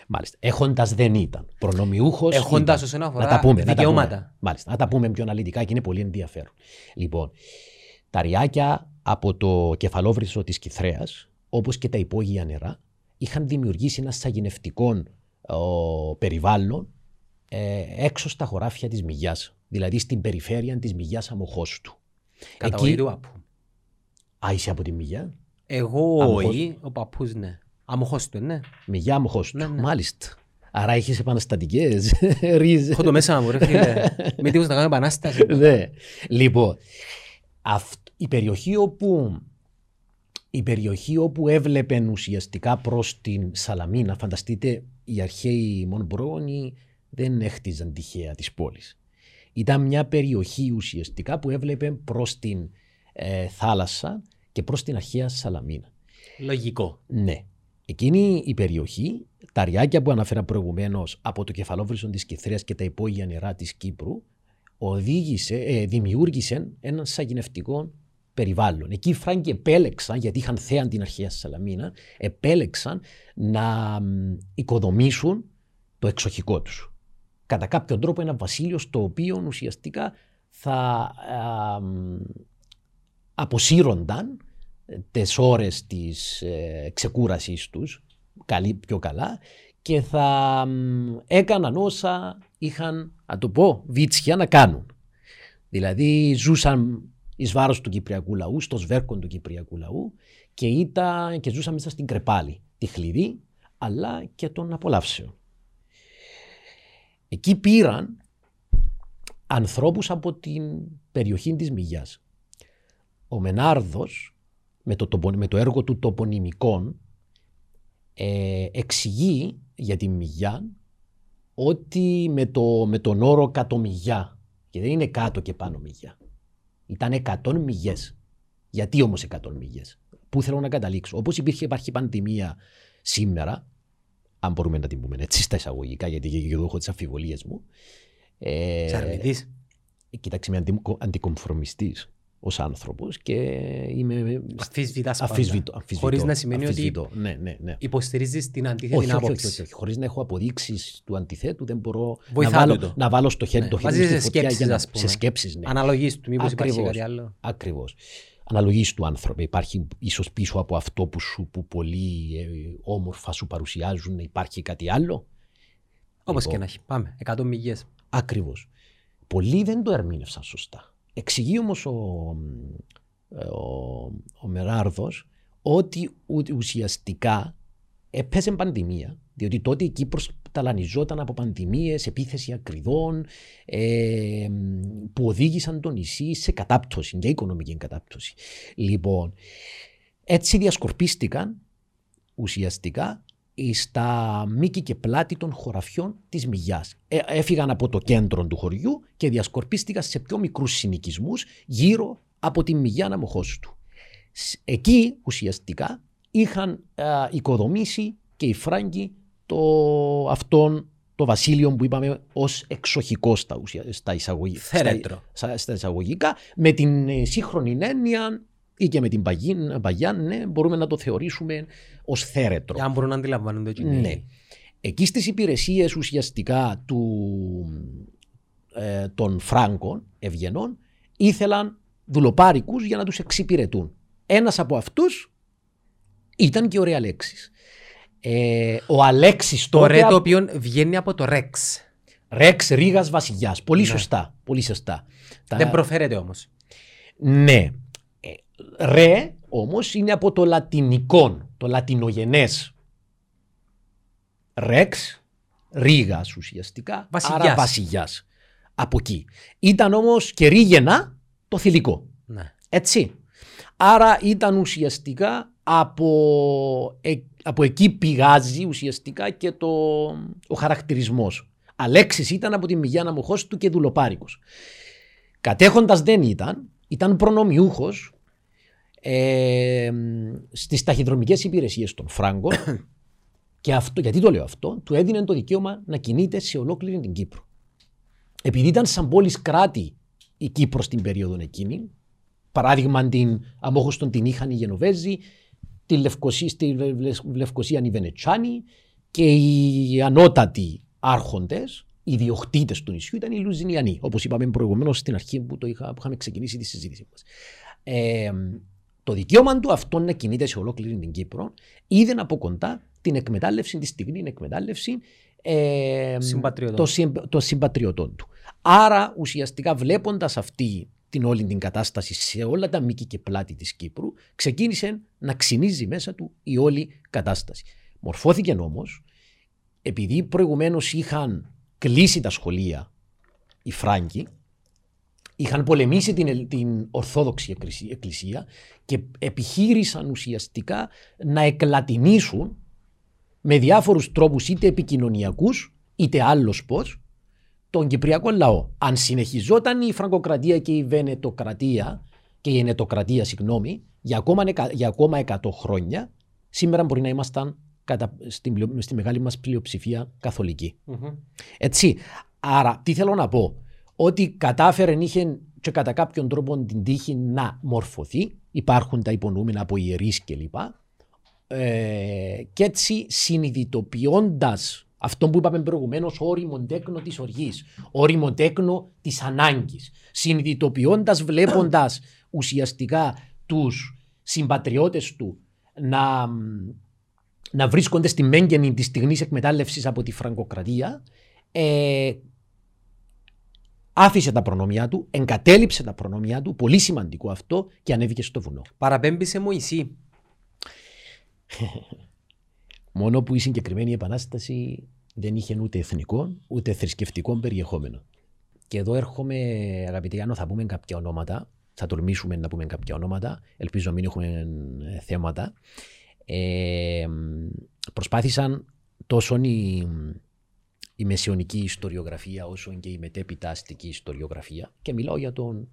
Μάλιστα. Έχοντας δεν ήταν. Προνομιούχος. Έχοντας όσον αφορά να τα πούμε, δικαιώματα. Να τα πούμε. Μάλιστα. Να τα πούμε πιο αναλυτικά και είναι πολύ ενδιαφέρον. Λοιπόν, τα ριάκια από το κεφαλόβρυσο της Κυθρέας, όπως και τα υπόγεια νερά, είχαν δημιουργήσει ένα σαγηνευτικό περιβάλλον ε, έξω στα χωράφια της Μυγιάς, δηλαδή στην περιφέρεια της Μυγιάς Αμοχώστου. Κατά Εκεί... του άπου. Α, είσαι από τη Μυγιά; Εγώ όχι, ο παππούς ναι. Αμοχώστου, ναι. Μυγιά Αμοχώστου, ναι, ναι. μάλιστα. Άρα έχει επαναστατικές ρίζε. Έχω το μέσα μου, ρε φίλε. Μην τίποτα να κάνω επανάσταση. Ναι. Λοιπόν, η περιοχή όπου η περιοχή όπου έβλεπε ουσιαστικά προς την Σαλαμίνα, φανταστείτε οι αρχαίοι Μονμπρόγονοι δεν έχτιζαν τυχαία τη πόλη. Ήταν μια περιοχή ουσιαστικά που έβλεπε προς την ε, θάλασσα και προς την αρχαία Σαλαμίνα. Λογικό. Ναι. Εκείνη η περιοχή, τα ριάκια που αναφέρα προηγουμένως από το κεφαλόβρισον της Κυθρέα και τα υπόγεια νερά της Κύπρου, οδήγησε, ε, δημιούργησε έναν σαγηνευτικό περιβάλλον. Εκεί οι Φράγκοι επέλεξαν, γιατί είχαν θέαν την αρχαία Σαλαμίνα, επέλεξαν να οικοδομήσουν το εξοχικό τους. Κατά κάποιον τρόπο ένα βασίλειο στο οποίο ουσιαστικά θα α, αποσύρονταν τις ώρες της ε, ξεκούρασής τους καλή, πιο καλά και θα μ, έκαναν όσα είχαν, να το πω, βίτσια να κάνουν. Δηλαδή ζούσαν εις βάρος του Κυπριακού λαού, στο σβέρκο του Κυπριακού λαού και, ήταν, και ζούσαν μέσα στην κρεπάλη, τη χλειδί, αλλά και των απολαύσεων. Εκεί πήραν ανθρώπους από την περιοχή της Μυγιάς. Ο Μενάρδος με το, τοπο- με το έργο του τοπονημικών ε, εξηγεί για τη Μυγιά ότι με, το, με τον όρο κατομυγιά και δεν είναι κάτω και πάνω μυγιά. Ήταν 100 μυγιές. Γιατί όμως 100 μυγιές. Πού θέλω να καταλήξω; Όπως υπήρχε, υπάρχει πανδημία σήμερα, αν μπορούμε να την πούμε έτσι στα εισαγωγικά, γιατί και εγώ έχω τις αμφιβολίες μου. Ε, Τσαρμιδής. Κοίταξε, είμαι αντι, αντικομφορμιστής ως άνθρωπος και είμαι Αφισβητάς πάντα. αφισβητώ. αφισβητώ Χωρίς να σημαίνει ότι αφισβητώ. Ναι, ναι, ναι. υποστηρίζεις την αντίθετη Όχι, όχι, άποψη. όχι, όχι, όχι. Χωρίς να έχω αποδείξεις του αντιθέτου δεν μπορώ να Βοηθά βάλω, τούτο. να βάλω στο χέρι, Ναι. το χέρι μου Βάζεις στη σε φωτιά σκέψεις, για να, ας πούμε. σε σκέψεις. Ναι. Αναλογής του, μήπως υπάρχει Ακριβώς. κάτι άλλο. Ακριβώς. Αναλογής του άνθρωπου. Υπάρχει ίσως πίσω από αυτό που, σου, που πολύ ε, όμορφα σου παρουσιάζουν υπάρχει κάτι άλλο; Όπως Λοιπόν. και να έχει. Πάμε. 100 μυγιές. Ακριβώς. Πολλοί δεν το ερμήνευσαν σωστά. Εξηγεί όμως ο, ε, ο, ο Μεράρδος ότι ου- ουσιαστικά έπαιζε πανδημία, διότι τότε η Κύπρος ταλανιζόταν από πανδημίες, επίθεση ακριδών, ε, που οδήγησαν το νησί σε κατάπτωση, για οικονομική κατάπτωση. Λοιπόν, έτσι διασκορπίστηκαν ουσιαστικά στα μήκη και πλάτη των χωραφιών της Μυγιάς. Ε, έφυγαν από το κέντρο του χωριού και διασκορπίστηκαν σε πιο μικρούς συνοικισμούς γύρω από τη Μυγιά Ναμοχώστου. Σ- Εκεί ουσιαστικά είχαν α, οικοδομήσει και οι Φράγκοι το, αυτόν το βασίλειο που είπαμε ως εξοχικό στα, ουσια, στα, εισαγωγή, Θέρετρο. στα, στα εισαγωγικά με την ε, σύγχρονη έννοια ή και με την παγίν, παγιά, ναι, μπορούμε να το θεωρήσουμε ως θέρετρο. Για να μπορούν να αντιλαμβάνονται και οι Ναι. νέοι. Εκεί στις υπηρεσίες ουσιαστικά του, ε, των Φράγκων ευγενών ήθελαν δουλοπάρικους για να τους εξυπηρετούν. Ένας από αυτούς ήταν και ο Ρεαλέξης. Ε, ο Αλέξης Το τότε... ρε το οποίο βγαίνει από το ρεξ. Ρεξ Ρήγας Βασιλιάς. Πολύ Ναι. σωστά. Πολύ σωστά. Τα- Δεν προφέρεται όμως. Ναι. Ε, ρε όμως είναι από το λατινικό, το λατινογενές. Ρεξ, ρίγας ουσιαστικά, Βασιλιάς. άρα βασιλιάς. Από εκεί. Ήταν όμως και ρίγαινα το θηλυκό. Ναι. Έτσι. Άρα ήταν ουσιαστικά από, ε- από εκεί πηγάζει ουσιαστικά και το, ο χαρακτηρισμός. Αλέξης ήταν από τη Μηγιάνα Μοχώς του και δουλοπάρικος. Κατέχοντας δεν ήταν, ήταν προνομιούχος ε, στις ταχυδρομικές υπηρεσίες των Φράγκων και αυτό, γιατί το λέω αυτό, του έδινε το δικαίωμα να κινείται σε ολόκληρη την Κύπρο. Επειδή ήταν σαν πόλης κράτη η Κύπρο στην περίοδο εκείνη, παράδειγμα την Αμόχωστον την είχαν οι Γενοβέζοι, τη Λευκοσία, στη Λε- Λε- Λευκοσία οι Βενετσάνοι και οι ανώτατοι άρχοντες, οι διοκτήτες του νησιού ήταν οι Λουζινιανοί, όπως είπαμε προηγουμένως στην αρχή που, το είχα, που είχαμε ξεκινήσει τη συζήτηση μας. Ε, το δικαίωμα του αυτό να κινείται σε ολόκληρη την Κύπρο είδε από κοντά την εκμετάλλευση, τη στιγμή εκμετάλλευση ε, Συμπατριωτών. των συμ- των συμπατριωτών του. Άρα ουσιαστικά βλέποντας αυτή την όλη την κατάσταση σε όλα τα μήκη και πλάτη της Κύπρου ξεκίνησε να ξυνίζει μέσα του η όλη κατάσταση. Μορφώθηκε όμως επειδή προηγουμένως είχαν κλείσει τα σχολεία οι Φράγκοι είχαν πολεμήσει την, ελ- την Ορθόδοξη Εκκλησία- Εκκλησία και επιχείρησαν ουσιαστικά να εκλατινίσουν με διάφορους τρόπους είτε επικοινωνιακούς είτε άλλος πώς τον Κυπριακό λαό. Αν συνεχιζόταν η Φραγκοκρατία και η Βενετοκρατία και η Ενετοκρατία, συγγνώμη, για ακόμα, εκα- για ακόμα 100 χρόνια, σήμερα μπορεί να ήμασταν κατά, στην, πλειο- στη μεγάλη μας πλειοψηφία καθολικοί. Έτσι. Άρα, τι θέλω να πω; Ότι κατάφερε είχε και κατά κάποιον τρόπο την τύχη να μορφωθεί. Υπάρχουν τα υπονοούμενα από ιερείς κλπ. Ε, και έτσι συνειδητοποιώντας αυτό που είπαμε προηγουμένως, όριμο τέκνο της οργής, όριμο τέκνο της ανάγκης. Συνειδητοποιώντας, βλέποντας ουσιαστικά τους συμπατριώτες του να, να βρίσκονται στη μέγενη της στιγμής εκμετάλλευσης από τη Φραγκοκρατία, ε, άφησε τα προνομιά του, εγκατέλειψε τα προνομιά του, πολύ σημαντικό αυτό, και ανέβηκε στο βουνό. Παραπέμπει Μωυσή. Μόνο που η συγκεκριμένη επανάσταση δεν είχε ούτε εθνικό ούτε θρησκευτικό περιεχόμενο. Και εδώ έρχομαι, αγαπητοί Άνω, θα πούμε κάποια ονόματα. Θα τολμήσουμε να πούμε κάποια ονόματα. Ελπίζω να μην έχουμε ε, θέματα. Ε, προσπάθησαν τόσο η, η μεσαιωνική ιστοριογραφία όσο και η μετέπειτα αστική ιστοριογραφία και μιλάω για τον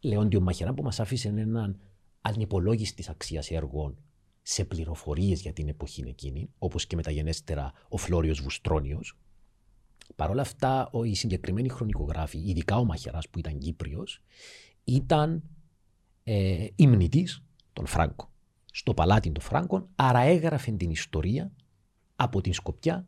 Λεόντιο Μαχερά που μας άφησε έναν ανυπολόγιστης αξίας έργων σε πληροφορίες για την εποχή εκείνη, όπως και μεταγενέστερα ο Φλόριος Βουστρόνιος. Παρ' όλα αυτά, οι συγκεκριμένοι χρονικογράφοι, ειδικά ο Μαχερά που ήταν Κύπριος, ήταν ε, υμνητής των Φράγκων. Στο παλάτι των Φράγκων, άρα έγραφε την ιστορία από την σκοπιά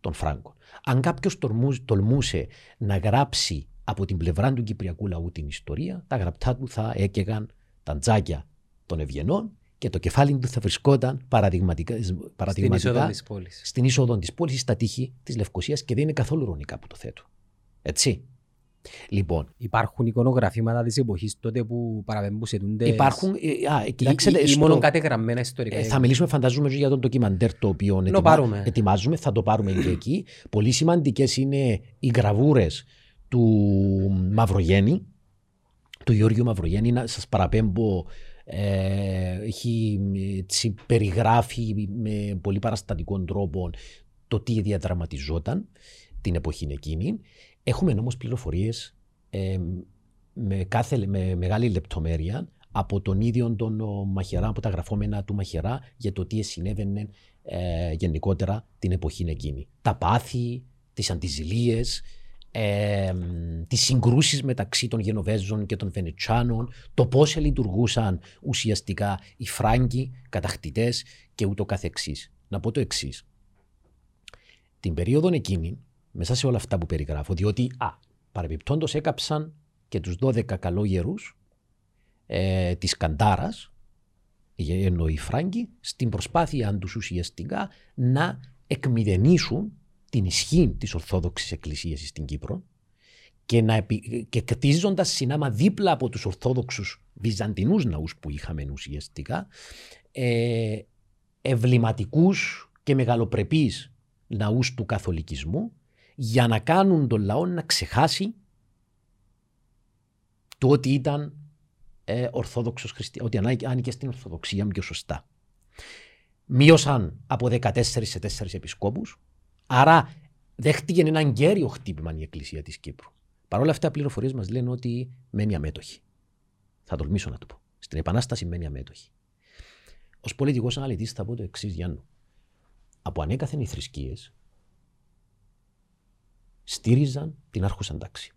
των Φράγκων. Αν κάποιος τολμούσε να γράψει από την πλευρά του Κυπριακού λαού την ιστορία, τα γραπτά του θα έκαιγαν τα τζάκια των Ευγενών και το κεφάλι του θα βρισκόταν παραδειγματικά, παραδειγματικά στην είσοδο της πόλης, στα τείχη της Λευκοσίας και δεν είναι καθόλου ρονικά που το θέτω. Έτσι. Λοιπόν. Υπάρχουν εικονογραφήματα της εποχής τότε που παραπέμπουν Υπάρχουν. Ε, α, κοιτάξτε, ή, ή μόνο κατεγραμμένα ιστορικά. Ε, θα μιλήσουμε, φαντάζομαι, για τον ντοκιμαντέρ το οποίο ετοιμα... ετοιμάζουμε. Θα το πάρουμε και εκεί. Πολύ σημαντικές είναι οι γραβούρες του Μαυρογέννη, του Γιώργιου Μαυρογέννη. Να σας παραπέμπω ε, έχει, έτσι, περιγράφει με πολύ παραστατικό τρόπο το τι διαδραματιζόταν την εποχή εκείνη. Έχουμε όμως πληροφορίες ε, με, κάθε, με μεγάλη λεπτομέρεια από τον ίδιο τον Μαχερά, από τα γραφόμενα του Μαχερά για το τι συνέβαινε ε, γενικότερα την εποχή εκείνη. Τα πάθη, τις αντιζηλίες, ε, τις συγκρούσεις μεταξύ των Γενοβέζων και των Βενετσάνων, το πώς λειτουργούσαν ουσιαστικά οι Φράγκοι, κατακτητές και ούτω καθεξής. Να πω το εξής. Την περίοδο εκείνη, μέσα σε όλα αυτά που περιγράφω, διότι α, παρεμπιπτόντως έκαψαν και τους 12 καλόγερους ε, της Καντάρας, ενώ οι Φράγκοι, στην προσπάθεια τους ουσιαστικά να εκμηδενήσουν την ισχύ της Ορθόδοξης Εκκλησίας στην Κύπρο και, να, και κτίζοντας συνάμα δίπλα από τους Ορθόδοξους Βυζαντινούς ναούς που είχαμε ουσιαστικά, ε, ευληματικού και μεγαλοπρεπείς ναούς του καθολικισμού για να κάνουν τον λαό να ξεχάσει το ότι ήταν ε, Ορθόδοξος ότι άνοιγε στην Ορθοδοξία πιο σωστά. Μείωσαν από 14 σε 4 επισκόπους, Άρα δέχτηκε ένα γέριο χτύπημα η Εκκλησία της Κύπρου. Παρ' όλα αυτά, οι πληροφορίες μας λένε ότι μένει αμέτωχη. Θα τολμήσω να το πω. Στην Επανάσταση μένει αμέτωχη. Ω πολιτικός αναλυτής, θα πω το εξής, Γιάννου. Από ανέκαθεν οι θρησκείες στήριζαν την άρχουσα τάξη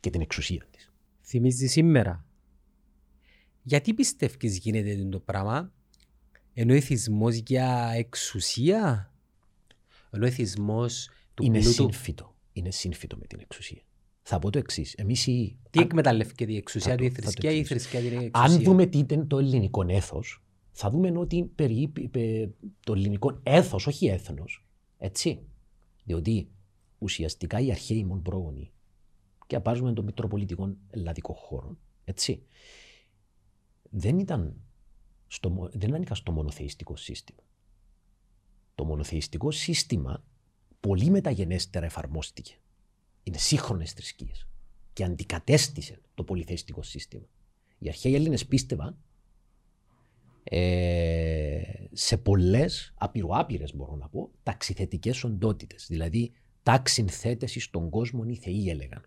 και την εξουσία της. Θυμίζεις σήμερα; Γιατί πιστεύει γίνεται το πράγμα, ενώ εθισμό για εξουσία; Ενώ ο εθισμό του είναι πλούτου... Σύμφυτο. Είναι σύμφυτο με την εξουσία. Θα πω το εξής. Εμείς οι... Τι αν... εκμεταλλεύτηκε η εξουσία, η θρησκεία ή η θρησκεία την εξουσία; Αν δούμε τι ήταν το ελληνικό έθος, θα δούμε ότι περί, το ελληνικό έθος, όχι έθνος, έτσι. Διότι ουσιαστικά οι αρχαίοι μόνο πρόγονοι και απάζουμε των μητροπολιτικών ελλαδικών χώρων, έτσι, δεν ήταν στο, δεν ανήκαν στο μονοθεϊστικό σύστημα. Το μονοθεϊστικό σύστημα πολύ μεταγενέστερα εφαρμόστηκε. Είναι σύγχρονες θρησκείες και αντικατέστησε το πολυθεϊστικό σύστημα. Οι αρχαίοι Έλληνες πίστευαν ε, σε πολλές, απειροάπειρες μπορώ να πω, ταξιθετικές οντότητες. Δηλαδή, τάξιν θέτεση στον κόσμο οι θεοί έλεγαν.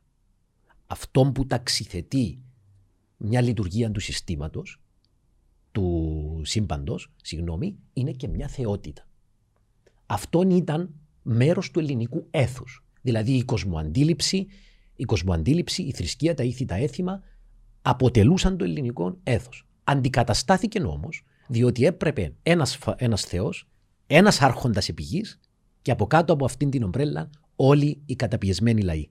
Αυτό που ταξιθετεί μια λειτουργία του συστήματος, του σύμπαντος, συγγνώμη, είναι και μια θεότητα. Αυτό ήταν μέρος του ελληνικού έθους. Δηλαδή η κοσμοαντίληψη, η κοσμοαντίληψη, η θρησκεία, τα ήθη, τα έθιμα αποτελούσαν το ελληνικό έθος. Αντικαταστάθηκε όμως, διότι έπρεπε ένας ένας Θεός, ένας άρχοντας επιγή και από κάτω από αυτήν την ομπρέλα όλοι οι καταπιεσμένοι λαοί.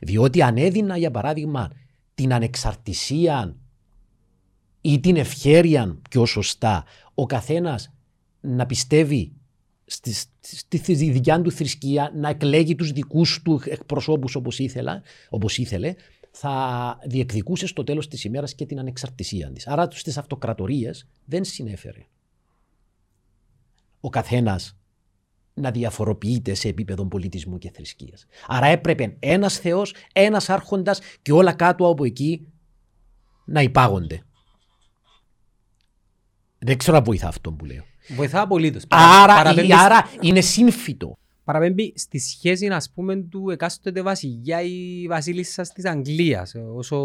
Διότι αν έδινα, για παράδειγμα, την ανεξαρτησία ή την ευχέρεια πιο σωστά ο καθένας να πιστεύει στη, στη, δικιά του θρησκεία, να εκλέγει τους δικούς του εκπροσώπους όπως, ήθελα, όπως ήθελε, θα διεκδικούσε στο τέλος της ημέρας και την ανεξαρτησία της. Άρα στις αυτοκρατορίες δεν συνέφερε ο καθένας να διαφοροποιείται σε επίπεδο πολιτισμού και θρησκείας. Άρα έπρεπε ένας Θεός, ένας άρχοντας και όλα κάτω από εκεί να υπάγονται. Δεν ξέρω αν βοηθά αυτό που λέω. Βοηθά απολύτως. Άρα, άρα είναι σύμφυτο. Παραπέμπει στη σχέση ας πούμε, του εκάστοτε βασιλιά ή βασίλισσα της Αγγλίας. Όσο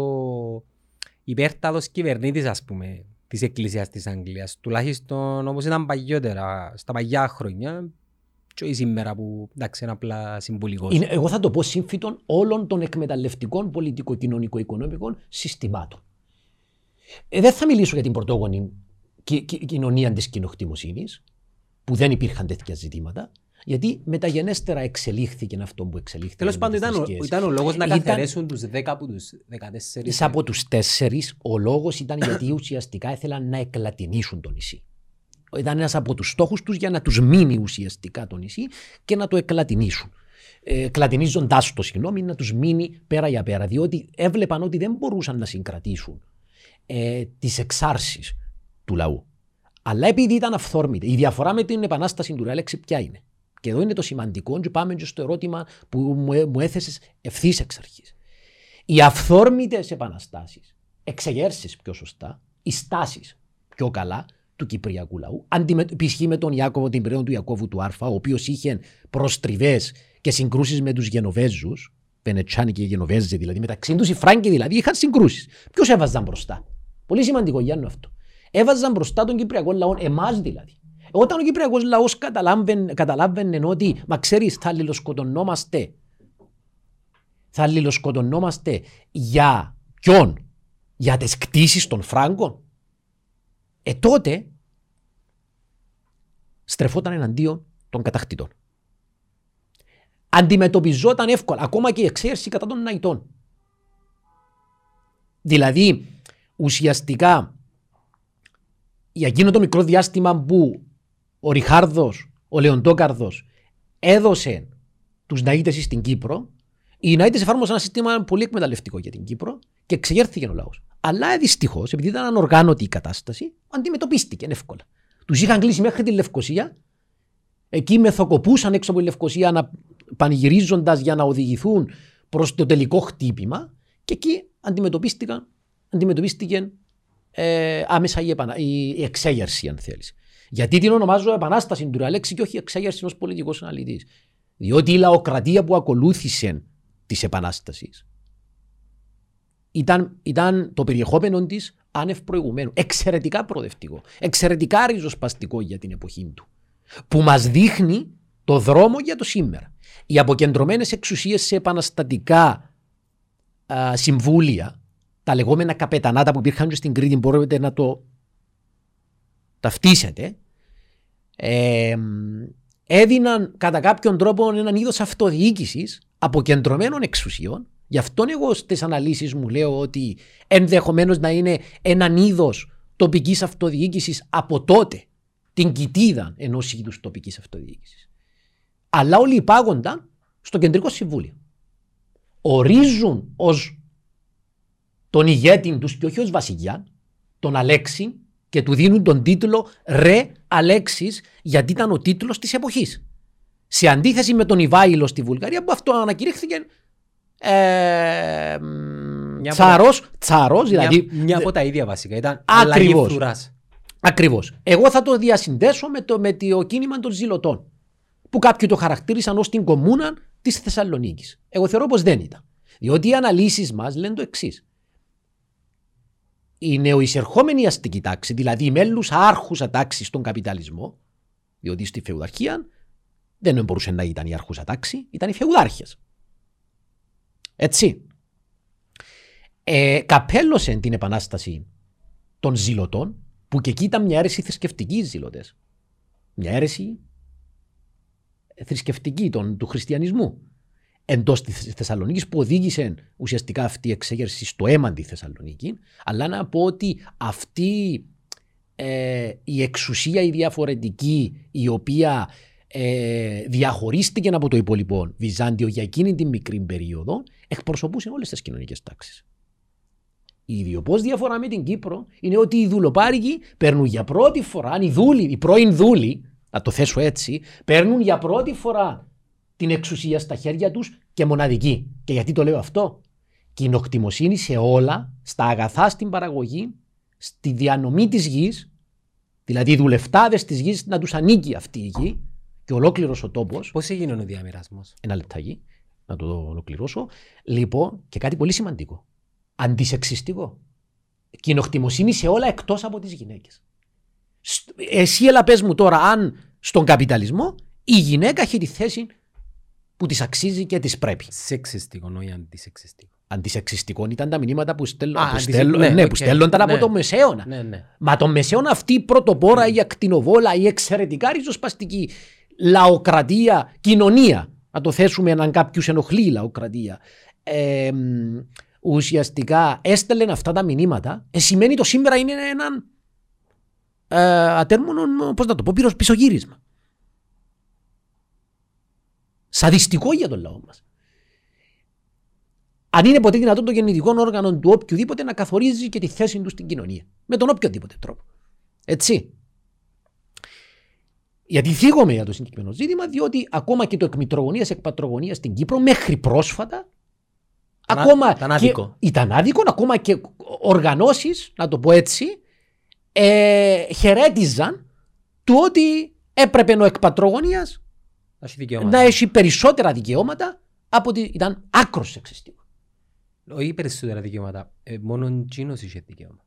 υπέρτατος κυβερνήτης, ας πούμε, της Εκκλησίας της Αγγλίας. Τουλάχιστον όπως ήταν παλιότερα, στα παλιά χρόνια, και όχι σήμερα που εντάξει είναι απλά συμβολικός. εγώ θα το πω σύμφυτον όλων των εκμεταλλευτικών πολιτικο-κοινωνικο-οικονομικών συστημάτων. Ε, δεν θα μιλήσω για την πρωτόγονη κοινωνία της κοινοκτημοσύνης, που δεν υπήρχαν τέτοια ζητήματα, γιατί μεταγενέστερα εξελίχθηκε αυτό που εξελίχθηκε. Τέλος πάντων, ήταν, ήταν, ο λόγος να καθαρέσουν τους 10 από τους 14. Από τους 4, ο λόγος ήταν γιατί ουσιαστικά ήθελαν να εκλατινήσουν το νησί. Ήταν ένας από τους στόχους τους για να τους μείνει ουσιαστικά το νησί και να το εκλατινήσουν. Ε, Κλατινίζοντά το, συγγνώμη, να τους μείνει πέρα για πέρα. Διότι έβλεπαν ότι δεν μπορούσαν να συγκρατήσουν ε, τις εξάρσεις του λαού. Αλλά επειδή ήταν αυθόρμητη, η διαφορά με την επανάσταση του Ρέλεξ ποια είναι; Και εδώ είναι το σημαντικό και πάμε και στο ερώτημα που μου έθεσες ευθύς εξ αρχής. Οι αυθόρμητες επαναστάσεις, εξεγέρσεις πιο σωστά, οι στάσεις πιο καλά του Κυπριακού λαού, αντιμετωπισχεί με τον Ιάκωβο, την περίοδο του Ιακώβου του Άρφα, ο οποίος είχε προστριβές και συγκρούσεις με τους Γενοβέζους, Πενετσάνοι και Γενοβέζοι δηλαδή, μεταξύ τους οι Φράγκοι δηλαδή είχαν συγκρούσεις. Ποιος έβαζαν μπροστά; Πολύ σημαντικό Γιάννο αυτό. Έβαζαν μπροστά τον Κυπριακό λαό, εμάς δηλαδή. Όταν ο Κυπριακός λαός καταλάβαινε ότι, μα ξέρεις, θα αλληλοσκοτωνόμαστε. Θα αλληλοσκοτωνόμαστε για ποιον, για τις κτίσεις των Φράγκων. Ε τότε στρεφόταν εναντίον των κατακτητών. Αντιμετωπιζόταν εύκολα, ακόμα και η εξαίρεση κατά των Ναϊτών. Δηλαδή, ουσιαστικά, για εκείνο το μικρό διάστημα που ο Ριχάρδος, ο Λεοντόκαρδος έδωσε τους Ναΐτες στην Κύπρο, οι Ναΐτε εφάρμοσαν ένα σύστημα πολύ εκμεταλλευτικό για την Κύπρο και εξεγέρθηκε ο λαός. Αλλά δυστυχώς, επειδή ήταν ανοργάνωτη η κατάσταση, αντιμετωπίστηκε εύκολα. Τους είχαν κλείσει μέχρι τη Λευκοσία, εκεί μεθοκοπούσαν έξω από τη Λευκοσία να πανηγυρίζοντας για να οδηγηθούν προς το τελικό χτύπημα και εκεί αντιμετωπίστηκαν, αντιμετωπίστηκε ε, άμεσα η, επανα... η εξέγερση, αν θέλεις. Γιατί την ονομάζω επανάσταση του Ρεαλέξη και όχι εξέγερση ενός πολιτικό αναλυτή. Διότι η λαοκρατία που ακολούθησε της επανάστασης ήταν, ήταν το περιεχόμενο της άνευ προηγουμένου. Εξαιρετικά προοδευτικό. Εξαιρετικά ριζοσπαστικό για την εποχή του. Που μας δείχνει το δρόμο για το σήμερα. Οι αποκεντρωμένες εξουσίες σε επαναστατικά α, συμβούλια, τα λεγόμενα καπετανάτα που υπήρχαν στην Κρήτη, μπορείτε να το ταυτίσετε, ε, έδιναν κατά κάποιον τρόπο έναν είδος αυτοδιοίκησης αποκεντρωμένων εξουσιών. Γι' αυτό εγώ στις αναλύσεις μου λέω ότι ενδεχομένως να είναι έναν είδος τοπικής αυτοδιοίκησης από τότε, την κοιτίδα ενός είδους τοπικής αυτοδιοίκησης. Αλλά όλοι υπάγονταν στο κεντρικό συμβούλιο. Ορίζουν ως τον ηγέτη τους και όχι ως βασιλιά, τον Αλέξη, και του δίνουν τον τίτλο Ρε Αλέξης γιατί ήταν ο τίτλος της εποχής. Σε αντίθεση με τον Ιβάηλο στη Βουλγαρία που αυτό ανακηρύχθηκε ε, τσάρος, τσάρος, δηλαδή... Μια, μια από τα ίδια βασικά, ήταν ακριβώς, Ακριβώς. Εγώ θα το διασυνδέσω με το, με το κίνημα των ζηλωτών που κάποιοι το χαρακτήρισαν ως την κομμούνα της Θεσσαλονίκης. Εγώ θεωρώ πως δεν ήταν. Διότι οι αναλύσεις μας λένε το εξής η νεοεισερχόμενη αστική τάξη, δηλαδή η μέλους άρχουσα τάξη στον καπιταλισμό, διότι στη φεουδαρχία δεν μπορούσε να ήταν η άρχουσα τάξη, ήταν οι φεουδάρχες. Έτσι. Ε, καπέλωσε την επανάσταση των ζηλωτών, που και εκεί ήταν μια αίρεση θρησκευτική ζηλωτέ. Μια αίρεση θρησκευτική των, του χριστιανισμού. εντός της Θεσσαλονίκης που οδήγησε ουσιαστικά αυτή η εξέγερση στο αίμα τη Θεσσαλονίκη. Αλλά να πω ότι αυτή ε, η εξουσία η διαφορετική η οποία ε, διαχωρίστηκε από το υπόλοιπο Βυζάντιο για εκείνη την μικρή περίοδο εκπροσωπούσε όλες τις κοινωνικές τάξεις. Η ιδιοπός διαφορά με την Κύπρο είναι ότι οι δουλοπάρικοι παίρνουν για πρώτη φορά, οι, δούλοι, οι πρώην δούλοι, να το θέσω έτσι, παίρνουν για πρώτη φορά την εξουσία στα χέρια τους και μοναδική. Και γιατί το λέω αυτό; Κοινοκτημοσύνη σε όλα, στα αγαθά στην παραγωγή, στη διανομή της γης, δηλαδή οι δουλευτάδες της γης να τους ανήκει αυτή η γη και ολόκληρος ο τόπος. Πώς έγινε ο διαμοιρασμό. Ένα λεπτάκι, να το ολοκληρώσω. Λοιπόν, και κάτι πολύ σημαντικό αντισεξιστικό. Κοινοκτημοσύνη σε όλα εκτός από τις γυναίκες. Εσύ έλα πες μου τώρα αν στον καπιταλισμό η γυναίκα έχει τη θέση που της αξίζει και της πρέπει. Σεξιστικό, όχι αντισεξιστικό. Αντισεξιστικό ήταν τα μηνύματα που, στέλνω, που, στέλνω, ναι, ναι, okay, στέλνονταν ναι, από τον Μεσαίωνα. Ναι, ναι. Μα τον Μεσαίωνα αυτή η πρωτοπόρα, η ακτινοβόλα, η εξαιρετικά ριζοσπαστική λαοκρατία, κοινωνία. Να το θέσουμε έναν κάποιους ενοχλεί η λαοκρατία. Ε, ουσιαστικά έστελνε αυτά τα μηνύματα, ε, σημαίνει το σήμερα είναι ένα ε, ατέρμονο, πώς να το πω, πισωγύρισμα. Σαδιστικό για τον λαό μας. Αν είναι ποτέ δυνατόν το γεννητικό όργανο του οποιοδήποτε να καθορίζει και τη θέση του στην κοινωνία. Με τον οποιοδήποτε τρόπο. Έτσι. Γιατί θίγομαι για το συγκεκριμένο ζήτημα, διότι ακόμα και το εκμητρογωνίας εκπατρογωνίας στην Κύπρο μέχρι πρόσφατα ακόμα ήταν άδικο. ήταν άδικο, ακόμα και οργανώσεις, να το πω έτσι, ε, χαιρέτιζαν του ότι έπρεπε ο εκπατρογωνίας να έχει περισσότερα δικαιώματα από ότι ήταν άκρος σεξιστικό. Όχι περισσότερα δικαιώματα. Ε, μόνο Τσίνο είχε δικαίωμα.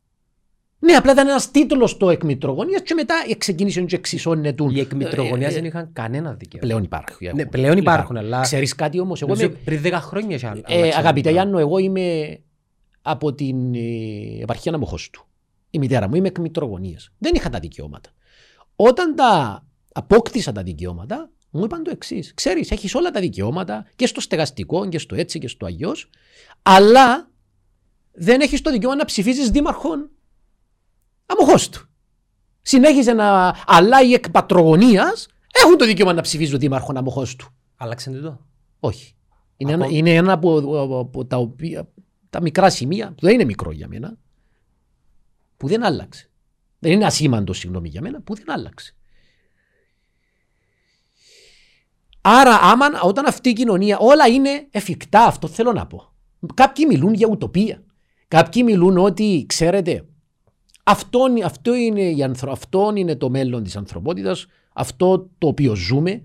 Ναι, απλά ήταν ένας τίτλος το εκμητρογωνία και μετά ξεκίνησε να εξισώνεται. Οι εκμητρογωνία δεν είχαν κανένα δικαίωμα. Πλέον υπάρχουν. Ναι, πλέον υπάρχουν, αλλά. Ξέρεις κάτι όμως. Εγώ είμαι... Πριν 10 χρόνια σε ε, Αγαπητέ Γιάννο, εγώ είμαι από την ε, επαρχία του. Η μητέρα μου είμαι εκμητρογωνία. Δεν είχα τα δικαιώματα. Όταν τα απόκτησα τα δικαιώματα, μου είπαν το εξής. Ξέρεις, έχεις όλα τα δικαιώματα και στο στεγαστικό και στο έτσι και στο αλλιώς, αλλά δεν έχεις το δικαίωμα να ψηφίζεις δήμαρχον αμοχώ του. Συνέχιζε να. Αλλά οι εκ έχουν το δικαίωμα να ψηφίζουν δήμαρχο αμοχώ του. Άλλαξε το. Όχι. Είναι ένα, είναι ένα από, από, τα, οποία, τα μικρά σημεία, που δεν είναι μικρό για μένα, που δεν άλλαξε. Δεν είναι ασήμαντο, συγγνώμη για μένα, που δεν άλλαξε. Άρα, άμα, όταν αυτή η κοινωνία, όλα είναι εφικτά, αυτό θέλω να πω. Κάποιοι μιλούν για ουτοπία. Κάποιοι μιλούν ότι, ξέρετε, αυτό, αυτό, είναι, αυτό είναι το μέλλον της ανθρωπότητας, αυτό το οποίο ζούμε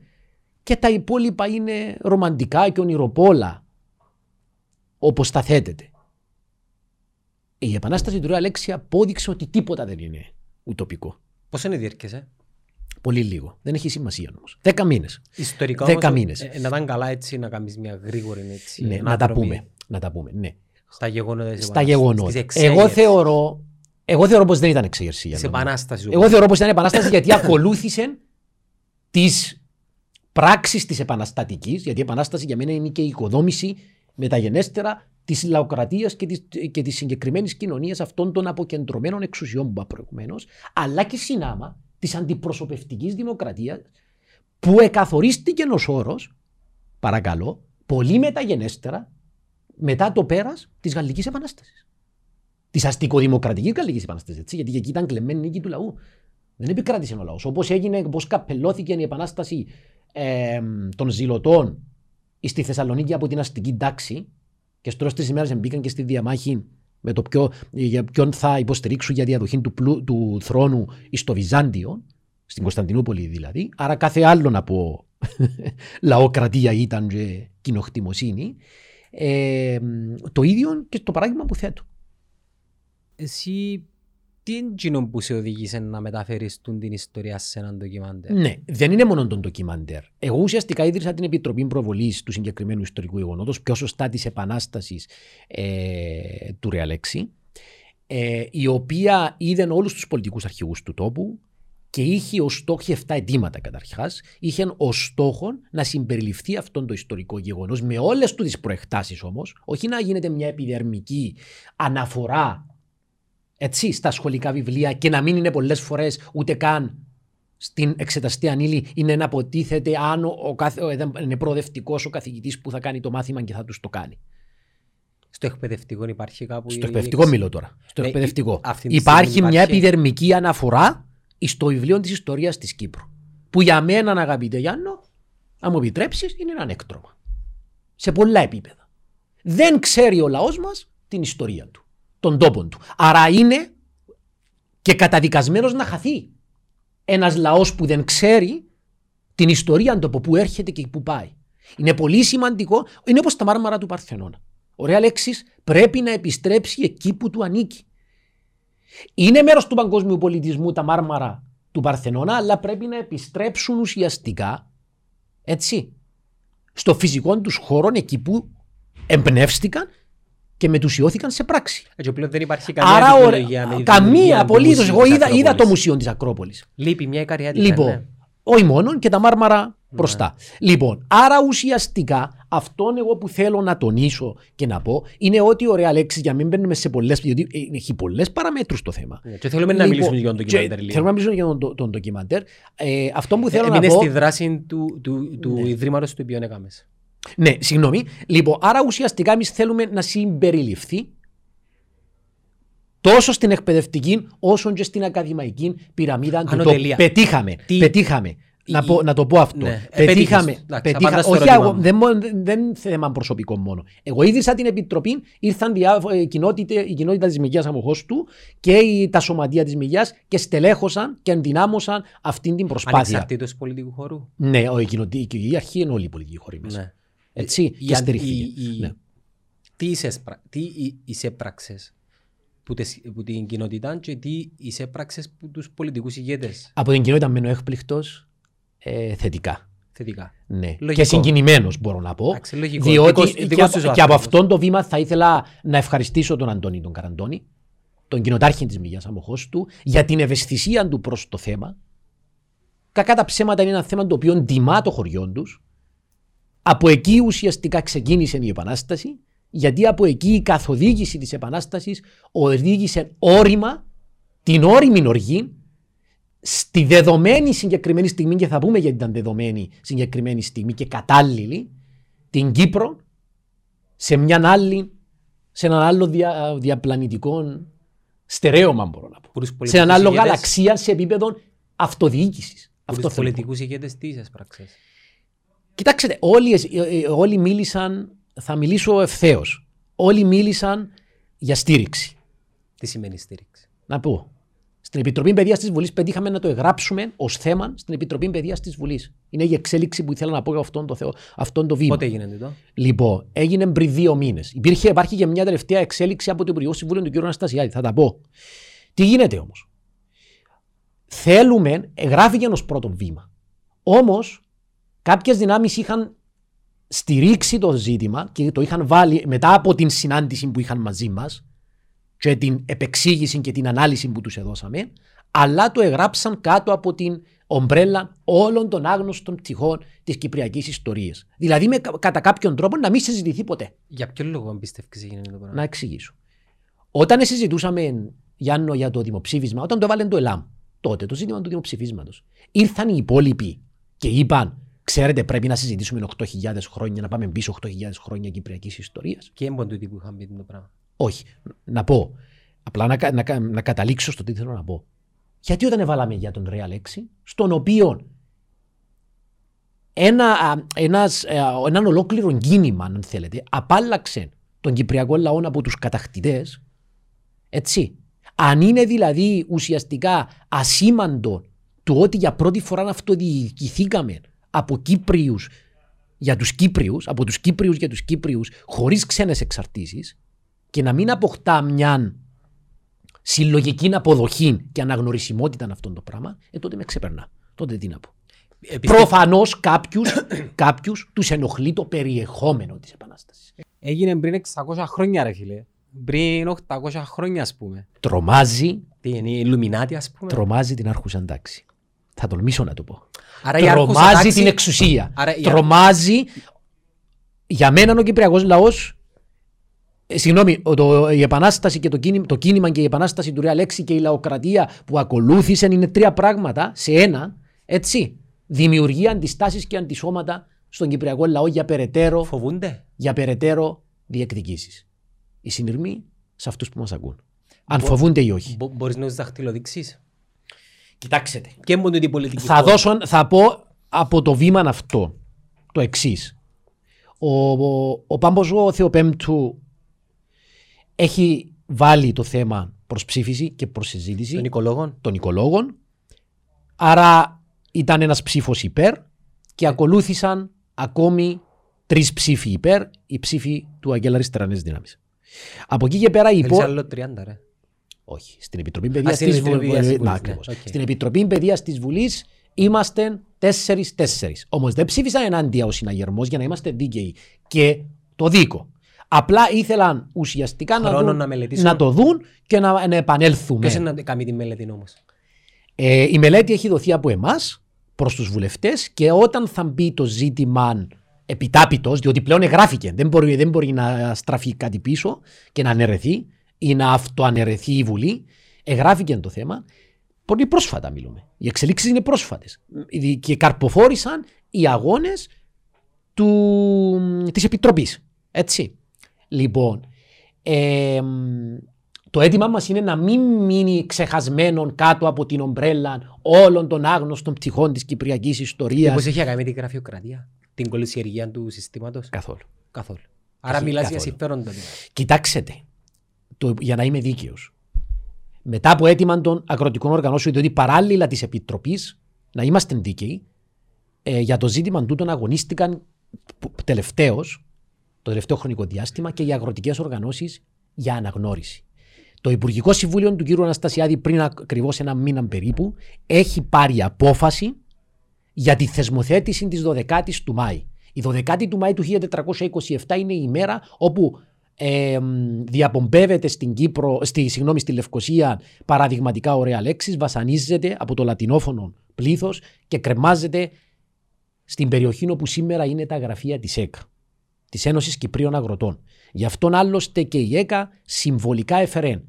και τα υπόλοιπα είναι ρομαντικά και ονειροπόλα όπως τα θέτεται. Η επανάσταση του Αλέξη απόδειξε ότι τίποτα δεν είναι ουτοπικό. Πώς είναι διέρχεσαι; Πολύ λίγο. Δεν έχει σημασία όμως. Δέκα μήνες. Ιστορικά Δέκα μήνες. Ε, να ήταν καλά έτσι να κάνεις μια γρήγορη έτσι. Ναι, να τα πούμε. Να τα πούμε. Ναι. Στα γεγονότα. Στα γεγονότα. Εγώ θεωρώ εγώ θεωρώ πως δεν ήταν εξεγερσία. Σε επανάσταση. Εγώ θεωρώ πως ήταν επανάσταση γιατί ακολούθησε τις πράξεις της επαναστατικής. Γιατί η επανάσταση για μένα είναι και η οικοδόμηση μεταγενέστερα της λαοκρατίας και της και της συγκεκριμένης κοινωνίας αυτών των αποκεντρωμένων εξουσιών που είπα προηγουμένω, αλλά και συνάμα της αντιπροσωπευτικής δημοκρατίας που εκαθορίστηκε ως όρος, παρακαλώ, πολύ μεταγενέστερα μετά το πέρας της Γαλλικής Επανάστασης τη αστικοδημοκρατική Γαλλική Επανάσταση. Γιατί εκεί ήταν κλεμμένη νίκη του λαού. Δεν επικράτησε ο λαός. Όπως έγινε, πώς καπελώθηκε η επανάσταση ε, των ζηλωτών στη Θεσσαλονίκη από την αστική τάξη και στους τρεις ημέρες μπήκαν και στη διαμάχη με το ποιο, για ποιον θα υποστηρίξουν για διαδοχή του, πλου, του θρόνου στο Βυζάντιο, στην Κωνσταντινούπολη δηλαδή. Άρα κάθε άλλον από λαοκρατία ήταν και κοινοκτημοσύνη. Ε, το ίδιο και το παράδειγμα που θέτω εσύ τι είναι που σε οδήγησε να μεταφέρεις την ιστορία σε έναν ντοκιμαντέρ. Ναι, δεν είναι μόνο το ντοκιμαντέρ. Εγώ ουσιαστικά ίδρυσα την Επιτροπή Προβολής του συγκεκριμένου ιστορικού γεγονότος, πιο σωστά της Επανάστασης ε, του Ρεαλέξη, ε, η οποία είδε όλους τους πολιτικούς αρχηγούς του τόπου, και είχε ως στόχο, είχε 7 αιτήματα καταρχάς, είχε ως στόχο να συμπεριληφθεί αυτό το ιστορικό γεγονός με όλες του τις προεκτάσεις όμως, όχι να γίνεται μια επιδερμική αναφορά έτσι, στα σχολικά βιβλία και να μην είναι πολλές φορές ούτε καν στην εξεταστή ανήλη είναι να αποτίθεται αν ο, ο, ο, είναι προοδευτικός ο καθηγητής που θα κάνει το μάθημα και θα τους το κάνει. Στο εκπαιδευτικό υπάρχει κάπου. Στο εκπαιδευτικό μιλώ τώρα. Στο ναι, εκπαιδευτικό. Υπάρχει μια επιδερμική αναφορά στο βιβλίο της ιστορίας της Κύπρου. Που για μένα, αγαπητέ Γιάννο, αν μου επιτρέψεις, είναι ένα έκτρωμα. Σε πολλά επίπεδα. Δεν ξέρει ο λαός μας την ιστορία του, των τόπων του. Άρα είναι και καταδικασμένος να χαθεί. Ένας λαός που δεν ξέρει την ιστορία του από πού έρχεται και πού πάει. Είναι πολύ σημαντικό. Είναι όπως τα μάρμαρα του Παρθενώνα. Ωραία λέξη, πρέπει να επιστρέψει εκεί που του ανήκει. Είναι μέρος του παγκόσμιου πολιτισμού τα μάρμαρα του Παρθενώνα, αλλά πρέπει να επιστρέψουν ουσιαστικά έτσι, στο φυσικό τους χώρο εκεί που εμπνεύστηκαν και μετουσιώθηκαν σε πράξη. Έτσι, πλέον δεν υπάρχει καμία Άρα, καμία απολύτως. Εγώ είδα, είδα το μουσείο της Ακρόπολης. Λείπει μια ικαριάτικα. Λοιπόν, ναι. όχι μόνο και τα μάρμαρα μπροστά. Ναι. Λοιπόν, άρα ουσιαστικά αυτό εγώ που θέλω να τονίσω και να πω είναι ότι ωραία λέξη για να μην μπαίνουμε σε πολλέ. Γιατί έχει πολλές παραμέτρους το θέμα. Ναι, και θέλουμε λοιπόν, να μιλήσουμε για τον ντοκιμαντέρ. Θέλουμε να μιλήσουμε για τον, τον ντοκιμαντέρ. Ε, αυτό που θέλω ε, να πω. Είναι στη δράση του, του, του ναι. Ιδρύματος του οποίου έκαμες. Ναι, συγγνώμη. Λοιπόν, άρα ουσιαστικά εμείς θέλουμε να συμπεριληφθεί τόσο στην εκπαιδευτική όσο και στην ακαδημαϊκή πυραμίδα του το πετύχαμε. Τι... πετύχαμε. Να, πω, να το πω αυτό. Ναι. Ε, πετύχαμε. πετύχα, όχι, εγώ, δεν, δεν είναι θέμα προσωπικό μόνο. Εγώ ίδρυσα την επιτροπή, ήρθαν διάφο, η, κοινότητα, η κοινότητα της Μηγιάς του και η, τα σωματεία της Μηγιάς και στελέχωσαν και ενδυνάμωσαν αυτή την προσπάθεια. Ανεξαρτήτως πολιτικού χώρου. Ναι, η, κοινοτική, η αρχή είναι όλοι οι πολιτικοί χώροι μέσα. Ναι. Έτσι, η, και στηριχθήκε. Ναι. Τι είσαι πράξε που, που την κοινότητα και τι είσαι πράξε που τους πολιτικούς ηγέτες; Από την κοινότητα μένω έκπληκτος ε, θετικά. Θετικά. Ναι. Και συγκινημένος μπορώ να πω. Άξι, διότι δικός, δικός και, και, από αυτόν το βήμα θα ήθελα να ευχαριστήσω τον Αντώνη τον Καραντώνη, τον κοινοτάρχη της Μηγιάς Αμοχώ του, για την ευαισθησία του προς το θέμα. Κακά τα ψέματα είναι ένα θέμα το οποίο τιμά το χωριό τους. Από εκεί ουσιαστικά ξεκίνησε η Επανάσταση, γιατί από εκεί η καθοδήγηση της Επανάστασης οδήγησε όρημα, την όρημη οργή, στη δεδομένη συγκεκριμένη στιγμή και θα πούμε γιατί ήταν δεδομένη συγκεκριμένη στιγμή και κατάλληλη την Κύπρο σε μια άλλη σε έναν άλλο δια, διαπλανητικό στερέωμα μπορώ να πω. Σε έναν άλλο γαλαξία σε επίπεδο αυτοδιοίκησης. Αυτό πολιτικούς ηγέτες τι έσπραξε. Κοιτάξτε, όλοι, ε, ε, όλοι μίλησαν, θα μιλήσω ευθέως. Όλοι μίλησαν για στήριξη. Τι σημαίνει στήριξη; Να πω. Στην Επιτροπή Παιδείας της Βουλής πετύχαμε να το εγγράψουμε ως θέμα στην Επιτροπή Παιδείας της Βουλής. Είναι η εξέλιξη που ήθελα να πω για αυτόν το, θεό, αυτόν το βήμα. Πότε έγινε αυτό. Λοιπόν, έγινε πριν δύο μήνες. Υπήρχε, υπάρχει και μια τελευταία εξέλιξη από το Υπουργείο Συμβούλιο του κ. Αναστασιάδη. Θα τα πω. Τι γίνεται όμως; Θέλουμε, εγγράφηκε ως πρώτο βήμα. Όμως, κάποιες δυνάμεις είχαν στηρίξει το ζήτημα και το είχαν βάλει μετά από την συνάντηση που είχαν μαζί μας και την επεξήγηση και την ανάλυση που τους έδωσαμε, αλλά το εγγράψαν κάτω από την ομπρέλα όλων των άγνωστων πτυχών της κυπριακής ιστορίας. Δηλαδή, με, κατά κάποιον τρόπο να μην συζητηθεί ποτέ. Για ποιο λόγο πιστεύει γίνεται το πράγμα. Να εξηγήσω. Όταν συζητούσαμε, Γιάννο, για το δημοψήφισμα, όταν το έβαλε το ΕΛΑΜ, τότε το ζήτημα του δημοψηφίσματος, ήρθαν οι υπόλοιποι και είπαν, Ξέρετε, πρέπει να συζητήσουμε 8.000 χρόνια, να πάμε πίσω 8.000 χρόνια κυπριακής ιστορίας. Και έμπον που είχαν πει το πράγμα. Όχι. Να πω. Απλά να, να, να καταλήξω στο τι θέλω να πω. Γιατί όταν έβαλαμε για τον Real 6, στον οποίο ένα, ένας, έναν ολόκληρο κίνημα, αν θέλετε, απάλλαξε τον Κυπριακό λαό από τους κατακτητές, έτσι. Αν είναι δηλαδή ουσιαστικά ασήμαντο του ότι για πρώτη φορά αυτοδιοικηθήκαμε από Κύπριους για τους Κύπριους, από τους Κύπριους για τους Κύπριους, χωρίς ξένες εξαρτήσεις, και να μην αποκτά μια συλλογική αποδοχή και αναγνωρισιμότητα αυτόν το πράγμα, ε, τότε με ξεπερνά. Τότε τι να πω. Προφανώς κάποιους κάποιους τους ενοχλεί το περιεχόμενο της Επανάστασης. Έγινε πριν 600 χρόνια, ρε φίλε. Πριν 800 χρόνια, ας πούμε. Τρομάζει. Τι είναι, η Ιλουμινάτη, ας πούμε. Τρομάζει την άρχουσα τάξη. Θα τολμήσω να το πω. Άρα η άρχουσα Τρομάζει τάξη- την εξουσία. Άρα η- Τρομάζει. Για μένα ο Κυπριακός λαός ε, Συγγνώμη, ο- το, η επανάσταση και το κίνημα, το κίνημα και η επανάσταση του Ρεάλ Λέξη και η λαοκρατία που ακολούθησαν είναι τρία πράγματα σε ένα. Έτσι. Δημιουργεί αντιστάσεις και αντισώματα στον Κυπριακό λαό για περαιτέρω, Φοβούνται. για περαιτέρω διεκδικήσεις. Οι συνειρμοί σε αυτούς που μας ακούν. Αν φοβούνται ή όχι. Μπο- Μπορείς να τους δαχτυλοδείξεις. Κοιτάξτε. Και μόνο την πολιτική Θα, χώρα. δώσω, θα πω από το βήμα αυτό το εξής. Ο, ο, ο Πάμπος ο Θεοπέμπτου έχει βάλει το θέμα προς ψήφιση και προς συζήτηση Των οικολόγων. των οικολόγων. Άρα ήταν ένας ψήφος υπέρ και ακολούθησαν ακόμη τρεις ψήφοι υπέρ, οι ψήφοι του Αγγέλα Αριστερανές Δυνάμεις. Από εκεί και πέρα η Θέλεις υπό... άλλο 30 ρε. Όχι. Στην Επιτροπή Παιδείας στην της Επιτροπή Βουλής. Παιδείας της Να, Βουλής, ναι. ακριβώς. Οκ. Στην Επιτροπή Παιδείας της Βουλής είμαστε τέσσερις-τέσσερις. Όμως δεν ψήφισαν ενάντια ο συναγερμός για να είμαστε δίκαιοι. Και το δίκο. Απλά ήθελαν ουσιαστικά να, Χρόνο δουν- να μελετήσουν. να το δουν και να, να επανέλθουμε. Ποιος είναι να κάνει τη μελέτη όμως; Ε, η μελέτη έχει δοθεί από εμάς προς τους βουλευτές και όταν θα μπει το ζήτημα επιτάπητος, διότι πλέον εγγράφηκε, δεν μπορεί, δεν μπορεί να στραφεί κάτι πίσω και να αναιρεθεί ή να αυτοαναιρεθεί η Βουλή, εγγράφηκε το θέμα. Πολύ πρόσφατα μιλούμε. Οι εξελίξεις είναι πρόσφατες. Και καρποφόρησαν οι αγώνες της Επιτροπής. Έτσι. Λοιπόν, ε, το αίτημά μας είναι να μην μείνει ξεχασμένο κάτω από την ομπρέλα όλων των άγνωστων πτυχών της κυπριακής ιστορίας. Πώς έχει να κάνει με την γραφειοκρατία. Την κολυσιεργία του συστήματος; Καθόλου. Καθόλου. Άρα Όχι, μιλάς για καθόλου. συμφέροντα. δηλαδή. Κοιτάξτε, το, για να είμαι δίκαιος. Μετά από αίτημα των αγροτικών οργανώσεων, διότι παράλληλα της Επιτροπής, να είμαστε δίκαιοι, ε, για το ζήτημα τούτον αγωνίστηκαν τελευταίως, το τελευταίο χρονικό διάστημα, και οι αγροτικές οργανώσεις για αναγνώριση. Το Υπουργικό Συμβούλιο του κ. Αναστασιάδη πριν ακριβώς ένα μήνα περίπου έχει πάρει απόφαση για τη θεσμοθέτηση της 12ης του Μάη. Η 12η του Μάη του 1427 είναι η ημέρα όπου ε, μ, διαπομπεύεται στην Κύπρο, στη, συγγνώμη, στη Λευκοσία παραδειγματικά ωραία λέξεις, βασανίζεται από το λατινόφωνο πλήθος και κρεμάζεται στην περιοχή όπου σήμερα είναι τα γραφεία της ΕΚΑ, της Ένωσης Κυπρίων Αγροτών. Γι' αυτόν άλλωστε και η ΕΚΑ συμβολικά έφερε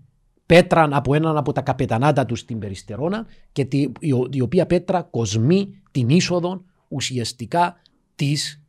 πέτραν από έναν από τα καπετανάτα τους στην Περιστερώνα και τη, η, ο- η οποία πέτρα κοσμεί την είσοδο ουσιαστικά της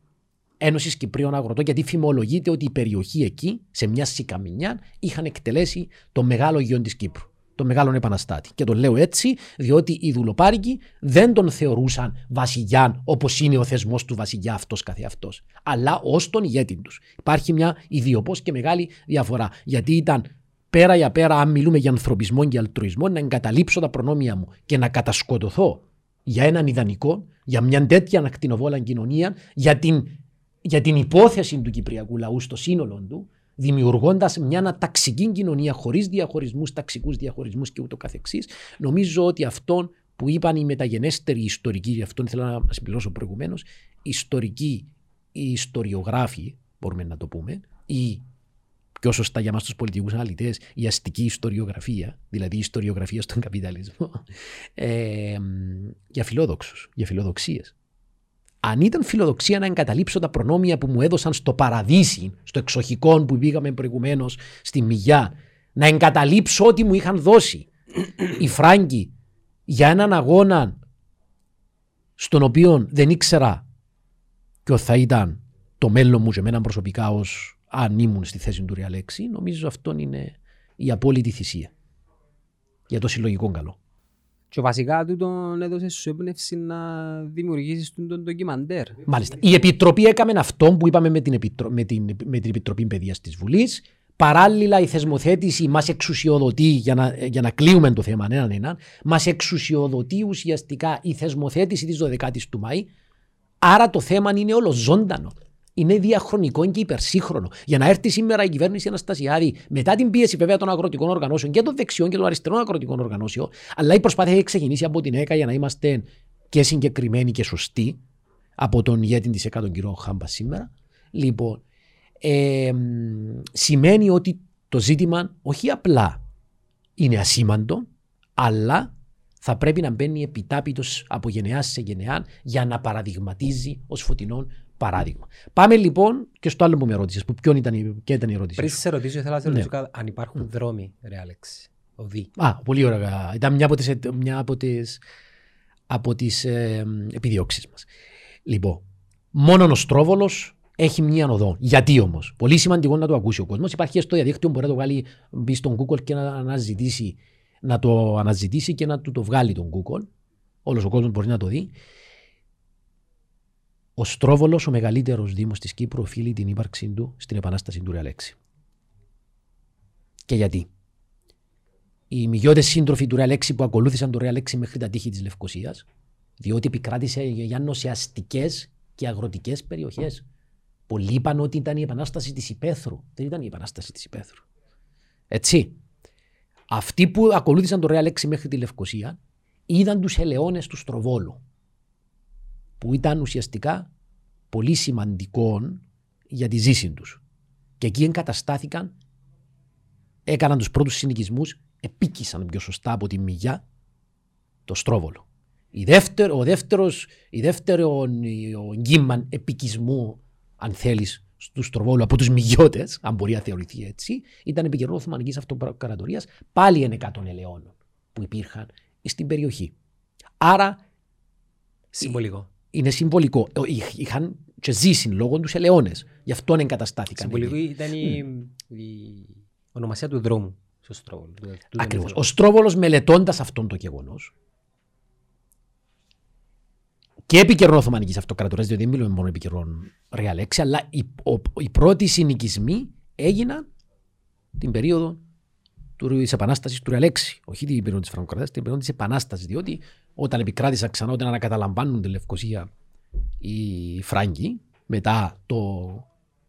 Ένωσης Κυπρίων Αγροτών, γιατί φημολογείται ότι η περιοχή εκεί, σε μια σικαμινιά, είχαν εκτελέσει το μεγάλο γιο της Κύπρου, τον μεγάλον επαναστάτη. Και το λέω έτσι, διότι οι δουλοπάρικοι δεν τον θεωρούσαν βασιλιάν όπως είναι ο θεσμός του βασιλιά αυτός καθεαυτός, αλλά ως τον ηγέτη τους. Υπάρχει μια ιδιοπός και μεγάλη διαφορά. Γιατί ήταν πέρα για πέρα, αν μιλούμε για ανθρωπισμό και αλτρουισμό, να εγκαταλείψω τα προνόμια μου και να κατασκοτωθώ για έναν ιδανικό, για μια τέτοια ανακτηνοβόλα κοινωνία, για την, για την υπόθεση του Κυπριακού λαού στο σύνολο του, δημιουργώντας μια αναταξική κοινωνία χωρίς διαχωρισμούς, ταξικούς διαχωρισμούς και ούτω καθεξής, νομίζω ότι αυτό που είπαν οι μεταγενέστεροι ιστορικοί, γι' αυτό ήθελα να συμπληρώσω προηγουμένως, ιστορικοί, οι ιστοριογράφοι, μπορούμε να το πούμε, ή πιο σωστά για μας τους πολιτικούς αναλυτές, η αστική ιστοριογραφία, δηλαδή η ιστοριογραφία στον καπιταλισμό, ε, για φιλόδοξους, για φιλοδοξίες. Αν ήταν φιλοδοξία να εγκαταλείψω τα προνόμια που μου έδωσαν στο παραδείσι, στο εξοχικό που πήγαμε προηγουμένως στη Μιγιά, να εγκαταλείψω ό,τι μου είχαν δώσει οι Φράγκοι για έναν αγώνα στον οποίο δεν ήξερα ποιο θα ήταν το μέλλον μου και εμένα προσωπικά ως αν ήμουν στη θέση του Ριαλέξη, νομίζω αυτό είναι η απόλυτη θυσία για το συλλογικό καλό. Και βασικά του τον έδωσε σου έμπνευση να δημιουργήσεις τον, τον ντοκιμαντέρ. Μάλιστα. Η Επιτροπή έκαμε αυτό που είπαμε με την, Επιτρο... με την... Με την Επιτροπή Παιδείας της Βουλής. Παράλληλα η θεσμοθέτηση μας εξουσιοδοτεί, για να, για να κλείουμε το θέμα έναν έναν, μας εξουσιοδοτεί ουσιαστικά η θεσμοθέτηση της 12ης του Μάη. Άρα το θέμα είναι όλο ζώντανο. Είναι διαχρονικό και υπερσύγχρονο. Για να έρθει σήμερα η κυβέρνηση Αναστασιάδη, μετά την πίεση βέβαια των αγροτικών οργανώσεων και των δεξιών και των αριστερών αγροτικών οργανώσεων, αλλά η προσπάθεια έχει ξεκινήσει από την ΕΚΑ για να είμαστε και συγκεκριμένοι και σωστοί από τον ηγέτη της ΕΚΑ, τον κύριο Χάμπα σήμερα. Λοιπόν, ε, σημαίνει ότι το ζήτημα όχι απλά είναι ασήμαντο, αλλά θα πρέπει να μπαίνει επιτάπητος από γενεάς σε γενεά για να παραδειγματίζει ως φωτεινό παράδειγμα. Πάμε λοιπόν και στο άλλο που με ρώτησες, που ποιον ήταν, η- ποια ήταν η ερώτηση. Πριν σου; σε ρωτήσω, ήθελα να σε Ναι. ρωτήσω κα- αν υπάρχουν δρόμοι, ρε Άλεξη. Οδοί. Α, πολύ ωραία. Ήταν μια από τις, μια από τις, από τις ε, επιδιώξεις μας. Λοιπόν, μόνο ο Στρόβολος έχει μια οδό. Γιατί όμως; Πολύ σημαντικό να το ακούσει ο κόσμος. Υπάρχει και στο διαδίκτυο, μπορεί να το βγάλει, μπει στον Google και να αναζητήσει, να το αναζητήσει και να του το βγάλει τον Google. Όλος ο κόσμος μπορεί να το δει. Ο Στρόβολος, ο μεγαλύτερος δήμος της Κύπρου, οφείλει την ύπαρξή του στην επανάσταση του Ρεαλέξη. Και γιατί; Οι μηγιώτε σύντροφοι του Ρεαλέξη που ακολούθησαν το Ρεαλέξη μέχρι τα τείχη της Λευκοσίας, διότι επικράτησε η Γιάννο σε αστικές και αγροτικές περιοχές. Πολλοί είπαν ότι ήταν η επανάσταση της Υπέθρου. Δεν ήταν η επανάσταση της Υπέθρου. Έτσι. Αυτοί που ακολούθησαν το Ρεαλέξη μέχρι τη Λευκοσία είδαν τους ελαιώνες του Στροβόλου. Που ήταν ουσιαστικά πολύ σημαντικό για τη ζήση τους. Και εκεί εγκαταστάθηκαν έκαναν τους πρώτους συνοικισμούς, επίκησαν πιο σωστά από τη Μηγιά το Στρόβολο. Η δεύτερο, ο δεύτερος, η δεύτερο ο γκίμαν επικισμού, αν θέλεις, του Στροβόλου από τους Μηγιώτες, αν μπορεί να θεωρηθεί έτσι, ήταν επικαιρό Οθωμανικής Αυτοκρατορίας, πάλι εν εκατόν ελαιώνων που υπήρχαν στην περιοχή. Άρα Συμβολικό. Είναι συμβολικό. Ε, είχ- Είχαν και ζήσει λόγω τους ελαιώνες. Γι' αυτό εγκαταστάθηκαν. Συμβολικό εκεί. ήταν η, η ονομασία του δρόμου στο Στρόβολο. του- του Ακριβώς. δρόμου. Ο Στρόβολος μελετώντας αυτόν το γεγονός και επί καιρών Οθωμανική Αυτοκρατορία, διότι δεν μιλούμε μόνο επί καιρών Ρεαλέξη, αλλά οι, ο- οι πρώτοι συνοικισμοί έγιναν την περίοδο της Επανάστασης του Ρεαλέξη. Όχι την περίοδο της Φραγκοκρατίας, την περίοδο της Επανάστασης. Διότι όταν επικράτησαν ξανά, όταν ανακαταλαμβάνουν τη Λευκοσία οι Φράγκοι, μετά το,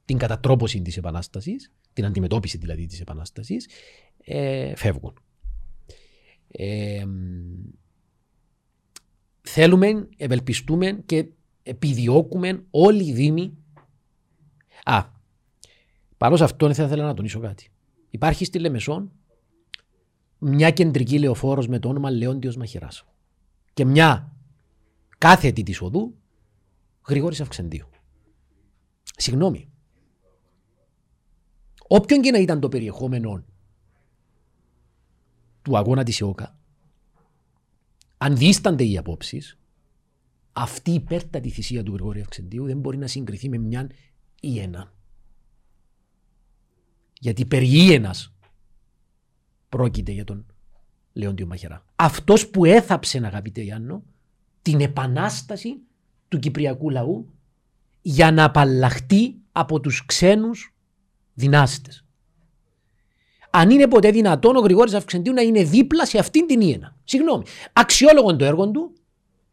την κατατρόπωση της Επανάστασης, την αντιμετώπιση δηλαδή της Επανάστασης, ε, φεύγουν. Ε, μ, θέλουμε, ευελπιστούμε και επιδιώκουμε όλοι οι Δήμοι. Α, πάνω σε αυτό θα ήθελα να τονίσω κάτι. Υπάρχει στη Λεμεσόν μια κεντρική λεωφόρος με το όνομα Λεόντιος Μαχαιράς και μια κάθετη της οδού Γρηγόρης Αυξεντίου. Συγγνώμη. Όποιον και να ήταν το περιεχόμενο του αγώνα της ΕΟΚΑ, αν δίστανται οι απόψεις, αυτή η υπέρτατη θυσία του Γρηγόρη Αυξεντίου δεν μπορεί να συγκριθεί με μιαν ή έναν. Γιατί περί ένας πρόκειται για τον Λεόντιο Μαχαιρά. Αυτός που έθαψε, αγαπητέ Γιάννο, την επανάσταση του κυπριακού λαού για να απαλλαχτεί από τους ξένους δυνάστες. Αν είναι ποτέ δυνατόν ο Γρηγόρης Αυξεντίου να είναι δίπλα σε αυτήν την Ιένα. Συγγνώμη. Αξιόλογο το έργο του,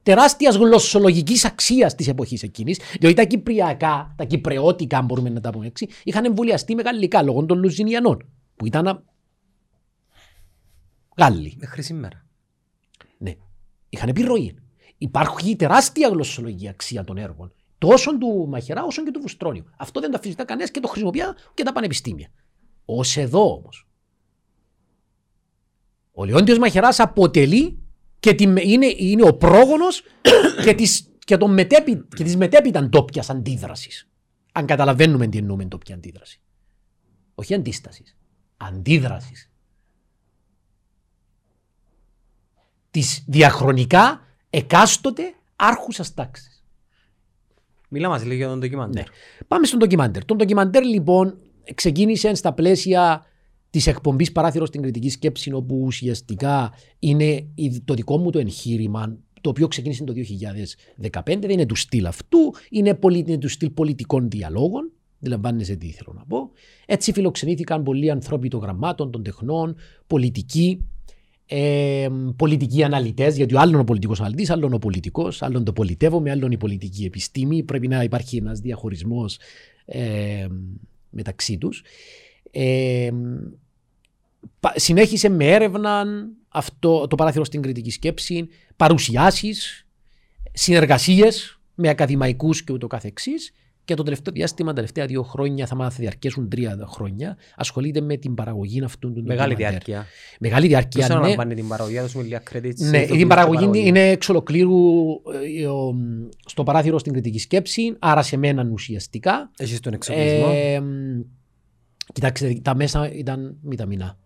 τεράστιας γλωσσολογικής αξίας της εποχής εκείνης, διότι τα κυπριακά, τα κυπρεώτικα, αν μπορούμε να τα πούμε έτσι, είχαν εμβολιαστεί με γαλλικά λόγω των Λουζινιανών, που ήταν α, Γάλλοι. Μέχρι σήμερα. Ναι. Είχαν επιρροή. Υπάρχει τεράστια γλωσσολογική αξία των έργων. Τόσο του Μαχαιρά όσο και του Βουστρόνιου. Αυτό δεν το αφισβητά κανένας και το χρησιμοποιεί και τα πανεπιστήμια. Ω εδώ όμως. Ο Λεόντιος Μαχαιράς αποτελεί και τη, είναι, είναι ο πρόγονος και, της, και, τον μετέπει, και της μετέπειτα ντόπια αντίδρασης. Αν καταλαβαίνουμε τι εννοούμε ντόπια αντίδραση. Όχι αντίστασης. Αντίδρασης. Της διαχρονικά εκάστοτε άρχουσας τάξης. Μιλά μας λίγο για τον ντοκιμαντέρ. Ναι. Πάμε στον ντοκιμαντέρ. Το ντοκιμαντέρ λοιπόν ξεκίνησε στα πλαίσια της εκπομπής παράθυρο στην κριτική σκέψη όπου ουσιαστικά είναι η- το δικό μου το εγχείρημα το οποίο ξεκίνησε το 2015, δεν είναι του στυλ αυτού, είναι, πολι, είναι του στυλ πολιτικών διαλόγων. Αντιλαμβάνεσαι τι θέλω να πω. Έτσι φιλοξενήθηκαν πολλοί ανθρώποι των γραμμάτων, των τεχνών, πολιτικοί, ε, πολιτικοί αναλυτές, γιατί ο άλλον ο πολιτικός αναλυτής, άλλον ο πολιτικός, άλλον το πολιτεύομαι, άλλον η πολιτική επιστήμη. Πρέπει να υπάρχει ένας διαχωρισμός ε, μεταξύ τους. Ε, πα- συνέχισε με έρευνα αυτό, το παράθυρο στην κριτική σκέψη, παρουσιάσεις, συνεργασίες με ακαδημαϊκούς και ούτω καθεξής και το τελευταίο διάστημα, τα τελευταία δύο χρόνια, θα μάθει διαρκέσουν τρία χρόνια, ασχολείται με την παραγωγή αυτού του Μεγάλη ντοκιμαντέρ. διάρκεια. Μεγάλη διάρκεια, Ποιος ναι. αναλαμβάνει την παραγωγή, δώσουμε λίγα credits. Ναι, ηθοποιούς η και παραγωγή είναι εξ ολοκλήρου ε, ο, στο παράθυρο στην κριτική σκέψη, άρα σε μένα ουσιαστικά. Έχεις τον εξοπλισμό. Ε, μ, κοιτάξτε, τα μέσα ήταν μηδαμινά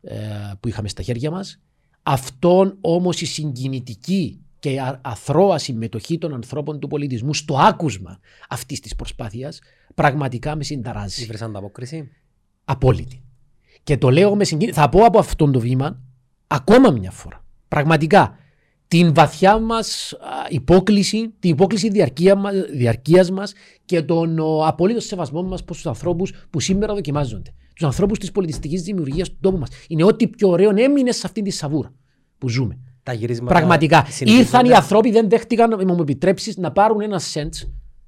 ε, που είχαμε στα χέρια μας. Αυτόν όμως η συγκινητική και α- αθρώα συμμετοχή των ανθρώπων του πολιτισμού στο άκουσμα αυτής της προσπάθειας πραγματικά με συνταράζει. Ήβρες ανταπόκριση; Απόλυτη. Και το λέω με συγκίνηση. Θα πω από αυτόν το βήμα ακόμα μια φορά. Πραγματικά την βαθιά μας α, υπόκληση, την υπόκληση διαρκεία μας, διαρκείας μας και τον ο, απόλυτο σεβασμό μας προς τους ανθρώπους που σήμερα δοκιμάζονται. Τους ανθρώπους της πολιτιστικής δημιουργίας του τόπου μας. Είναι ό,τι πιο ωραίο έμεινε σε αυτήν τη σαβούρα που ζούμε. Τα γυρίσματα. Πραγματικά. συνεχίζονται. Ήρθαν οι άνθρωποι, δεν δέχτηκαν, αν μου επιτρέψεις, να πάρουν ένα σέντ.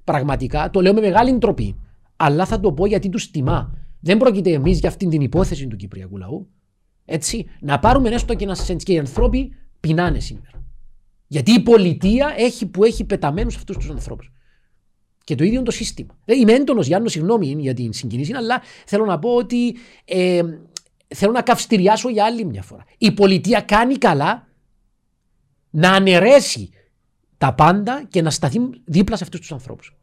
Πραγματικά. Το λέω με μεγάλη ντροπή. Αλλά θα το πω γιατί τους τιμά. Δεν πρόκειται εμείς για αυτήν την υπόθεση του Κυπριακού λαού. Έτσι. Να πάρουμε έστω και ένα σέντ. Και οι άνθρωποι πεινάνε σήμερα. Γιατί η πολιτεία έχει που έχει πεταμένους αυτούς τους ανθρώπους. Και το ίδιο είναι το σύστημα. Δεν είμαι έντονος, Γιάννο, συγγνώμη για την συγκινήση, αλλά θέλω να πω ότι ε, θέλω να καυστηριάσω για άλλη μια φορά. Η πολιτεία κάνει καλά να αναιρέσει τα πάντα και να σταθεί δίπλα σε αυτούς τους ανθρώπους.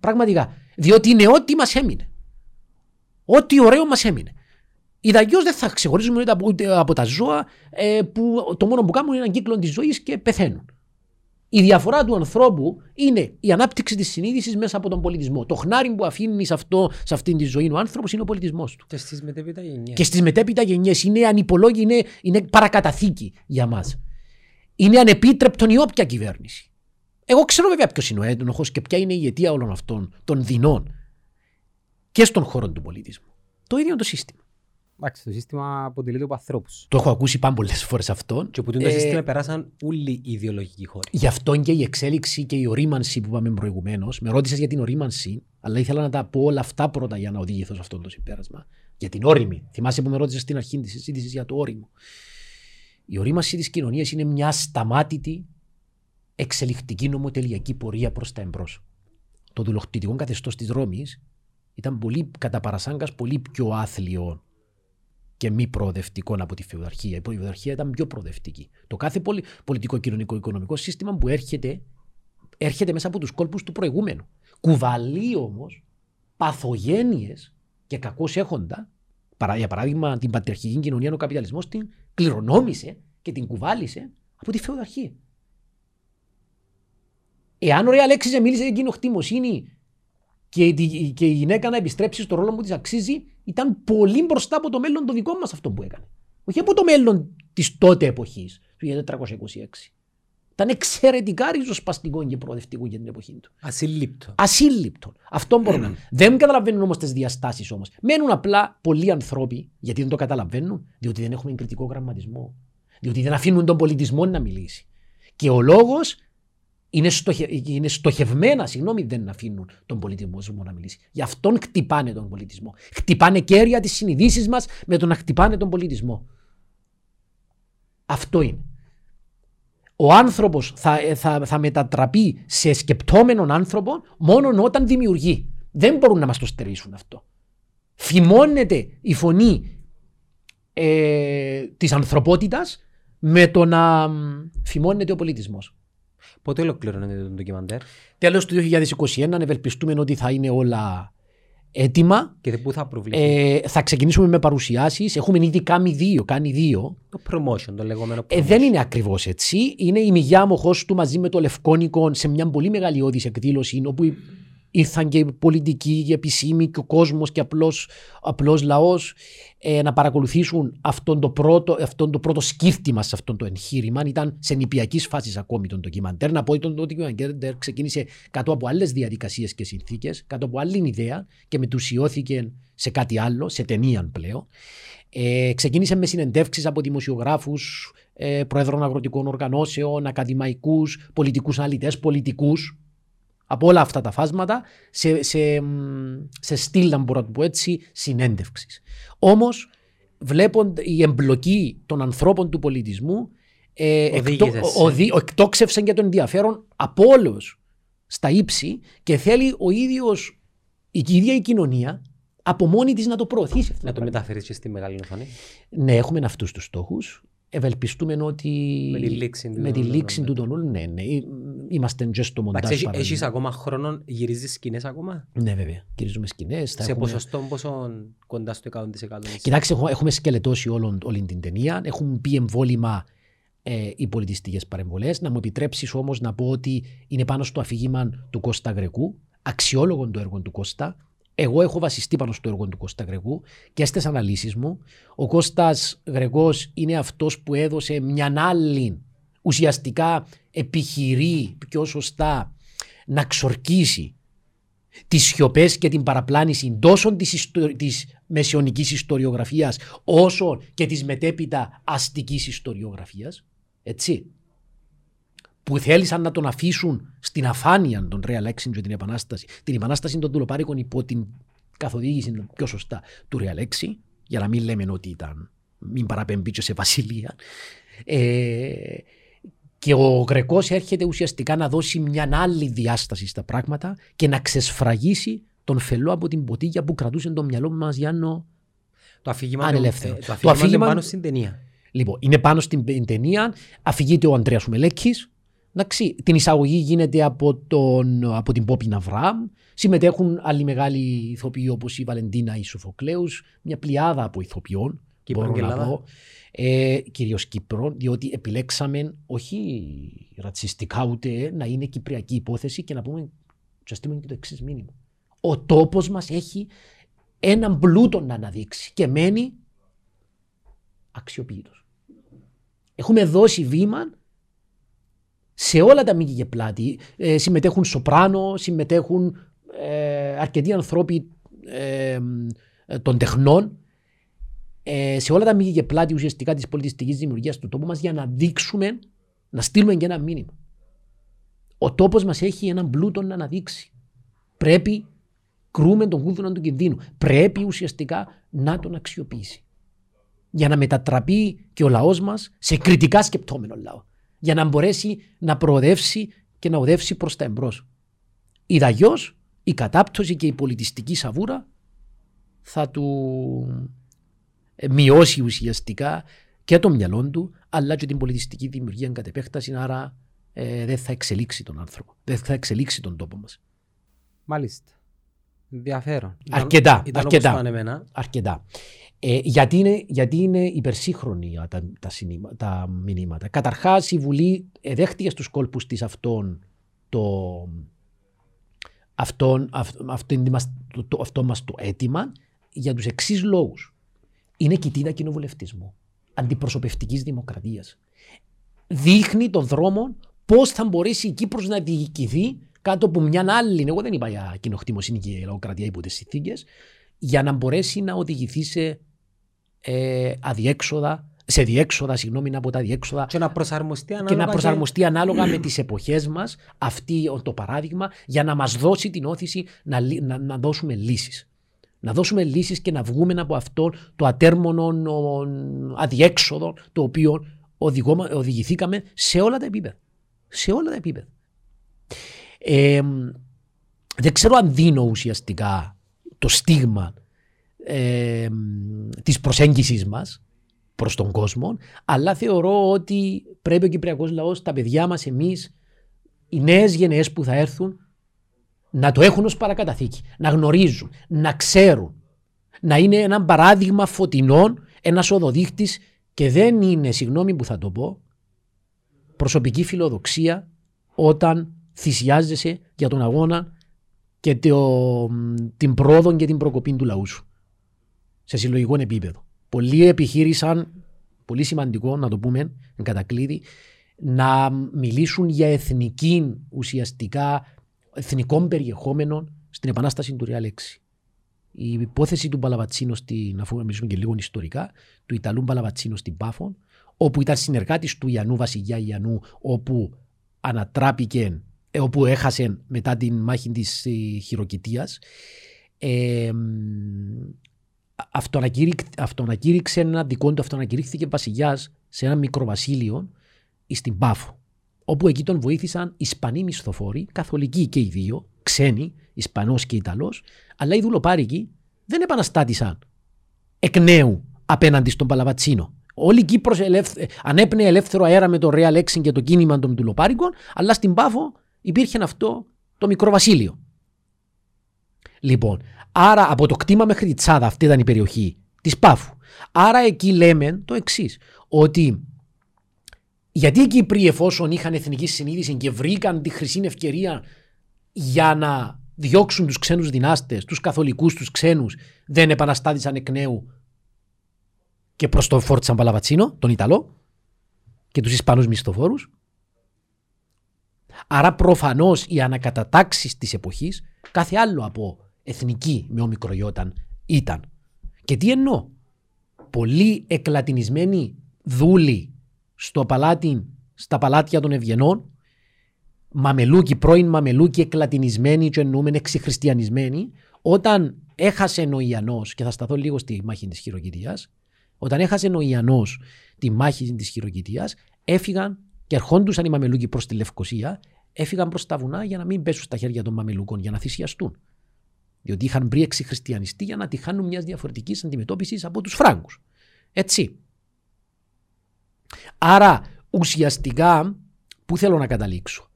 Πραγματικά. Διότι είναι ό,τι μας έμεινε. Ό,τι ωραίο μας έμεινε. Οι αλλιώ δεν θα ξεχωρίζουμε ούτε από, ούτε από τα ζώα ε, που το μόνο που κάνουν είναι έναν κύκλο της ζωής και πεθαίνουν. Η διαφορά του ανθρώπου είναι η ανάπτυξη της συνείδησης μέσα από τον πολιτισμό. Το χνάρι που αφήνει σε, αυτό, σε αυτήν τη ζωή ο άνθρωπος είναι ο πολιτισμός του. Και στις μετέπειτα γενιές. Και στις μετέπειτα γενιές είναι ανυπολόγη, είναι, είναι παρακαταθήκη για μας. Είναι ανεπίτρεπτον η όποια κυβέρνηση. Εγώ ξέρω βέβαια ποιος είναι ο ένοχος και ποια είναι η αιτία όλων αυτών των δεινών και στον χώρο του πολιτισμού. Το ίδιο είναι το σύστημα. Εντάξει, το σύστημα αποτελείται από ανθρώπους. Το έχω ακούσει πάρα πολλές φορές αυτό. Και που το Ε, σύστημα περάσαν όλοι οι ιδεολογικοί χώροι. Γι' αυτό και η εξέλιξη και η ορίμανση που είπαμε προηγουμένως. Με ρώτησες για την ορίμανση, αλλά ήθελα να τα πω όλα αυτά πρώτα για να οδηγηθώ σε αυτό το συμπέρασμα. Για την όρημη. Θυμάσαι που με ρώτησες στην αρχή της συζήτησης για το όριμο. Η ορίμανση της κοινωνίας είναι μια ασταμάτητη εξελιχτική νομοτελειακή πορεία προς τα εμπρός. Το δουλοκτητικό καθεστώς της Ρώμης ήταν πολύ, κατά παρασάγκας πολύ πιο άθλιο και μη προοδευτικό από τη φεουδαρχία. Η φεουδαρχία ήταν πιο προοδευτική. Το κάθε πολι... πολιτικό, κοινωνικό, οικονομικό σύστημα που έρχεται, έρχεται μέσα από τους κόλπους του προηγούμενου. Κουβαλεί όμως παθογένειες και κακώς έχοντα. Παρά, για παράδειγμα, την πατριαρχική κοινωνία, ο καπιταλισμός την κληρονόμησε και την κουβάλισε από τη φεουδαρχία. Εάν ο Ρεάλ Λέξη μίλησε για κοινοκτημοσύνη και, η- και η γυναίκα να επιστρέψει στο ρόλο που της αξίζει, ήταν πολύ μπροστά από το μέλλον το δικό μας αυτό που έκανε. Όχι από το μέλλον της τότε εποχής, του 1426. Ήταν εξαιρετικά ριζοσπαστικό και προοδευτικό για την εποχή του. Ασύλληπτο. Ασύλληπτο. Αυτό μπορούν να. Δεν καταλαβαίνουν όμως τις διαστάσεις όμως. Μένουν απλά πολλοί άνθρωποι, γιατί δεν το καταλαβαίνουν, διότι δεν έχουμε κριτικό γραμματισμό. Διότι δεν αφήνουν τον πολιτισμό να μιλήσει. Και ο λόγος είναι, στοχε... είναι στοχευμένα, συγγνώμη, δεν αφήνουν τον πολιτισμό να μιλήσει. Γι' αυτόν χτυπάνε τον πολιτισμό. Χτυπάνε κέρια τις συνειδήσεις μας με το να χτυπάνε τον πολιτισμό. Αυτό είναι. Ο άνθρωπος θα, ε, θα, θα μετατραπεί σε σκεπτόμενον άνθρωπο μόνο όταν δημιουργεί. Δεν μπορούν να μας το στερήσουν αυτό. Φημώνεται η φωνή ε, της ανθρωπότητας με το να μ, φημώνεται ο πολιτισμός. Πότε ολοκληρώνεται το ντοκιμαντέρ; Τέλος του 2021 ευελπιστούμε ότι θα είναι όλα έτοιμα. και πού θα προβληθεί; Ε, θα ξεκινήσουμε με παρουσιάσεις. Έχουμε ήδη κάνει δύο. Κάνει δύο. Το promotion, το λεγόμενο Ε, promotion. δεν είναι ακριβώς έτσι. Είναι η μηγιά μοχός του μαζί με το Λευκόνικο σε μια πολύ μεγαλειώδης εκδήλωση όπου ήρθαν και οι πολιτικοί, οι επισήμοι και ο κόσμος και απλό απλός λαός ε, να παρακολουθήσουν αυτόν το, πρώτο, αυτόν το πρώτο σκύρτημα σε αυτό το εγχείρημα. Ήταν σε νηπιακής φάσης ακόμη τον ντοκιμαντέρ. Να πω ότι το ντοκιμαντέρ ξεκίνησε κάτω από άλλες διαδικασίες και συνθήκες, κάτω από άλλη ιδέα και μετουσιώθηκε σε κάτι άλλο, σε ταινία πλέον. Ε, ξεκίνησε με συνεντεύξεις από δημοσιογράφους, ε, πρόεδρων αγροτικών οργανώσεων, ακαδημαϊκούς, πολιτικούς αναλυτές, πολιτικούς, από όλα αυτά τα φάσματα, σε, σε, μ, σε στυλ, να μπορώ να το πω έτσι, συνέντευξης. Όμως, βλέποντα η εμπλοκή των ανθρώπων του πολιτισμού ε, Οδήγησες εκτό, σε- οδη- εκτόξευσε και το ενδιαφέρον από όλους στα ύψη και θέλει ο ίδιος, η ίδια η κοινωνία από μόνη της να το προωθήσει. αυτό Να το πράγμα. μεταφέρεις και στη μεγάλη οθόνη. Ναι, έχουμε αυτούς τους στόχους. Ευελπιστούμε ότι Με τη λήξη του με τη των λήξη όλων, του των όλων, ναι, ναι. Είμαστε και στο μοντάζ Εντάξει, έχεις- παράλληλα. έχεις ακόμα χρόνο, γυρίζεις σκηνές ακόμα; Ναι, βέβαια. Κυρίζουμε σκηνές. θα Σε έχουμε- ποσοστό πόσο κοντά στο 100%. είσαι; Κοιτάξτε, έχω- έχουμε σκελετώσει όλον, όλη την ταινία. Έχουν μπει εμβόλυμα ε, οι πολιτιστικές παρεμβολές. Να μου επιτρέψεις όμως να πω ότι είναι πάνω στο αφήγημα του Κώστα Γρεκού. Αξιόλογο το έργο του Κώστα. Εγώ έχω βασιστεί πάνω στο έργο του Κώστα Γρεκού και στις αναλύσεις μου. Ο Κώστας Γρεκός είναι αυτός που έδωσε μια άλλη ουσιαστικά επιχειρεί πιο σωστά να ξορκίσει τις σιωπές και την παραπλάνηση τόσο της, ιστο... της μεσαιωνικής ιστοριογραφίας όσο και της μετέπειτα αστικής ιστοριογραφίας. Έτσι. Που θέλησαν να τον αφήσουν στην αφάνεια τον Real Action και την Επανάσταση. Την Επανάσταση των Δουλοπάρικων υπό την καθοδήγηση πιο σωστά του Real Action, για να μην λέμε ότι ήταν μην παραπέμπει και σε βασιλεία. Ε, και ο Γρεκός έρχεται ουσιαστικά να δώσει μια άλλη διάσταση στα πράγματα και να ξεσφραγίσει τον φελό από την ποτήγια που κρατούσε το μυαλό μας Γιάννο. Το αφήγημα, Ανελεύθερο. ε, το Το αφήγημα, αφήγημα- είναι πάνω στην ταινία. Λοιπόν, είναι πάνω στην ταινία, αφηγείται ο Ανδρέας Μελέκης, Εντάξει, την εισαγωγή γίνεται από, τον, από την Πόπη Ναβράμ. Συμμετέχουν άλλοι μεγάλοι ηθοποιοί όπως η Βαλεντίνα ή Σοφοκλέους, μια πλειάδα από ηθοποιών. Κύπρο μπορώ και να Ελλάδα. πω. Ε, Κυρίως Κύπρο, διότι επιλέξαμε όχι ρατσιστικά ούτε να είναι κυπριακή υπόθεση και να πούμε και στείλουμε και το εξής μήνυμα. Ο τόπος μας έχει έναν πλούτο να αναδείξει και μένει αξιοποιητός. Έχουμε δώσει βήμα σε όλα τα μήκη και πλάτη. Ε, συμμετέχουν σοπράνο, συμμετέχουν ε, αρκετοί ανθρώποι ε, ε, των τεχνών ε, σε όλα τα μήκη και πλάτη ουσιαστικά της πολιτιστικής δημιουργίας του τόπου μας για να δείξουμε, να στείλουμε και ένα μήνυμα. Ο τόπος μας έχει έναν πλούτο να αναδείξει. Πρέπει κρούμε τον κούδουνα του κινδύνου. Πρέπει ουσιαστικά να τον αξιοποιήσει. Για να μετατραπεί και ο λαός μας σε κριτικά σκεπτόμενο λαό. Για να μπορέσει να προοδεύσει και να οδεύσει προς τα εμπρός. Ιδαγιώς η κατάπτωση και η πολιτιστική σαβούρα θα του ε, μειώσει ουσιαστικά και το μυαλό του αλλά και την πολιτιστική δημιουργία κατ' επέκταση άρα ε, δεν θα εξελίξει τον άνθρωπο. Δεν θα εξελίξει τον τόπο μας. Μάλιστα. Ενδιαφέρον. Αρκετά, Ήταν αρκετά. όπως πάνε εμένα. Αρκετά. Ε, γιατί, είναι, γιατί είναι υπερσύγχρονοι τα, τα, συνήμα- τα μηνύματα. Καταρχάς η Βουλή δέχτηκε στους κόλπους της αυτόν το, αυτόν, αυ, αυτόν μας, το, το, αυτό μας το αίτημα για τους εξής λόγους. Είναι κοιτίδα κοινοβουλευτισμού, αντιπροσωπευτικής δημοκρατίας. Δείχνει τον δρόμο πώς θα μπορέσει η Κύπρος να διοικηθεί κάτω από μια άλλη, εγώ δεν είπα για κοινοκτήμοσύνη και λαοκρατία υπό τις συνθήκες, για να μπορέσει να οδηγηθεί σε ε, αδιέξοδα, σε διέξοδα, συγγνώμη, από τα διέξοδα Και να προσαρμοστεί ανάλογα και να προσαρμοστεί ανάλογα με τις εποχές μας αυτή το παράδειγμα για να μας δώσει την όθηση να, λύ- να, να δώσουμε λύσεις. Να δώσουμε λύσεις και να βγούμε από αυτό το ατέρμονο ο, αδιέξοδο το οποίο οδηγώμα- οδηγηθήκαμε σε όλα τα επίπεδα. Σε όλα τα επίπεδα. Ε, δεν ξέρω αν δίνω ουσιαστικά το στίγμα ε, της προσέγγισης μας προς τον κόσμο, αλλά θεωρώ ότι πρέπει ο Κυπριακός λαός, τα παιδιά μας, εμείς, οι νέες γενναίες που θα έρθουν, να το έχουν ως παρακαταθήκη, να γνωρίζουν, να ξέρουν, να είναι ένα παράδειγμα φωτεινών, ένας οδοδείχτης και δεν είναι, συγγνώμη που θα το πω, προσωπική φιλοδοξία όταν θυσιάζεσαι για τον αγώνα και το, την πρόοδο και την προκοπή του λαού σου. Σε συλλογικό επίπεδο. Πολλοί επιχείρησαν, πολύ σημαντικό να το πούμε, εν κατακλείδη, να μιλήσουν για εθνική ουσιαστικά, εθνικών περιεχόμενων στην επανάσταση του Real 6. Η υπόθεση του Παλαβατσίνο, στην, αφού μιλήσουμε και λίγο ιστορικά, του Ιταλού Παλαβατσίνο στην Πάφων, όπου ήταν συνεργάτης του Ιαννού Βασιλιά Ιαννού, όπου ανατράπηκε, ε, όπου έχασε μετά την μάχη της ε, χειροκητίας. Ε, αυτοανακήρυκ- αυτοανακήρυξε ένα δικό του, αυτοανακηρύχθηκε βασιλιάς σε ένα μικρό βασίλειο στην Πάφο. όπου εκεί τον βοήθησαν Ισπανοί μισθοφόροι, καθολικοί και οι δύο, ξένοι, Ισπανός και Ιταλός, αλλά οι δουλοπάρικοι δεν επαναστάτησαν εκ νέου απέναντι στον Παλαβατσίνο. Όλη η Κύπρος ελεύθε... ανέπνεε ελεύθερο αέρα με το Real Exing και το κίνημα των δουλοπάρικων, αλλά στην Πάφο υπήρχε αυτό το μικρό βασίλειο. Λοιπόν, άρα από το κτήμα μέχρι τη Τσάδα, αυτή ήταν η περιοχή της Πάφου. Άρα εκεί λέμε το εξής, ότι γιατί οι Κύπροι εφόσον είχαν εθνική συνείδηση και βρήκαν τη χρυσή ευκαιρία για να διώξουν τους ξένους δυνάστες, τους καθολικούς, τους ξένους, δεν επαναστάτησαν εκ νέου και προς τον Φόρτσαν Παλαβατσίνο, τον Ιταλό, και τους Ισπανούς μισθοφόρους. Άρα προφανώς οι ανακατατάξεις της εποχής κάθε άλλο από εθνική με ομικρογιώταν ήταν. Και τι εννοώ; Πολύ εκλατινισμένοι δούλοι στο παλάτι, στα παλάτια των Ευγενών, μαμελούκοι, πρώην μαμελούκοι εκλατινισμένοι και εννοούμε εξυχριστιανισμένοι, όταν έχασε ο Ιανός, και θα σταθώ λίγο στη μάχη της χειροκητίας, όταν έχασε ο Ιανός τη μάχη της χειροκητίας, έφυγαν και ερχόντουσαν οι μαμελούκοι προς τη Λευκοσία, έφυγαν προς τα βουνά για να μην πέσουν στα χέρια των μαμελούκων, για να θυσιαστούν. Διότι είχαν βρει εξυχριστιανιστεί για να τη χάνουν μιας διαφορετικής αντιμετώπισης από τους Φράγκους. Έτσι. Άρα ουσιαστικά πού θέλω να καταλήξω;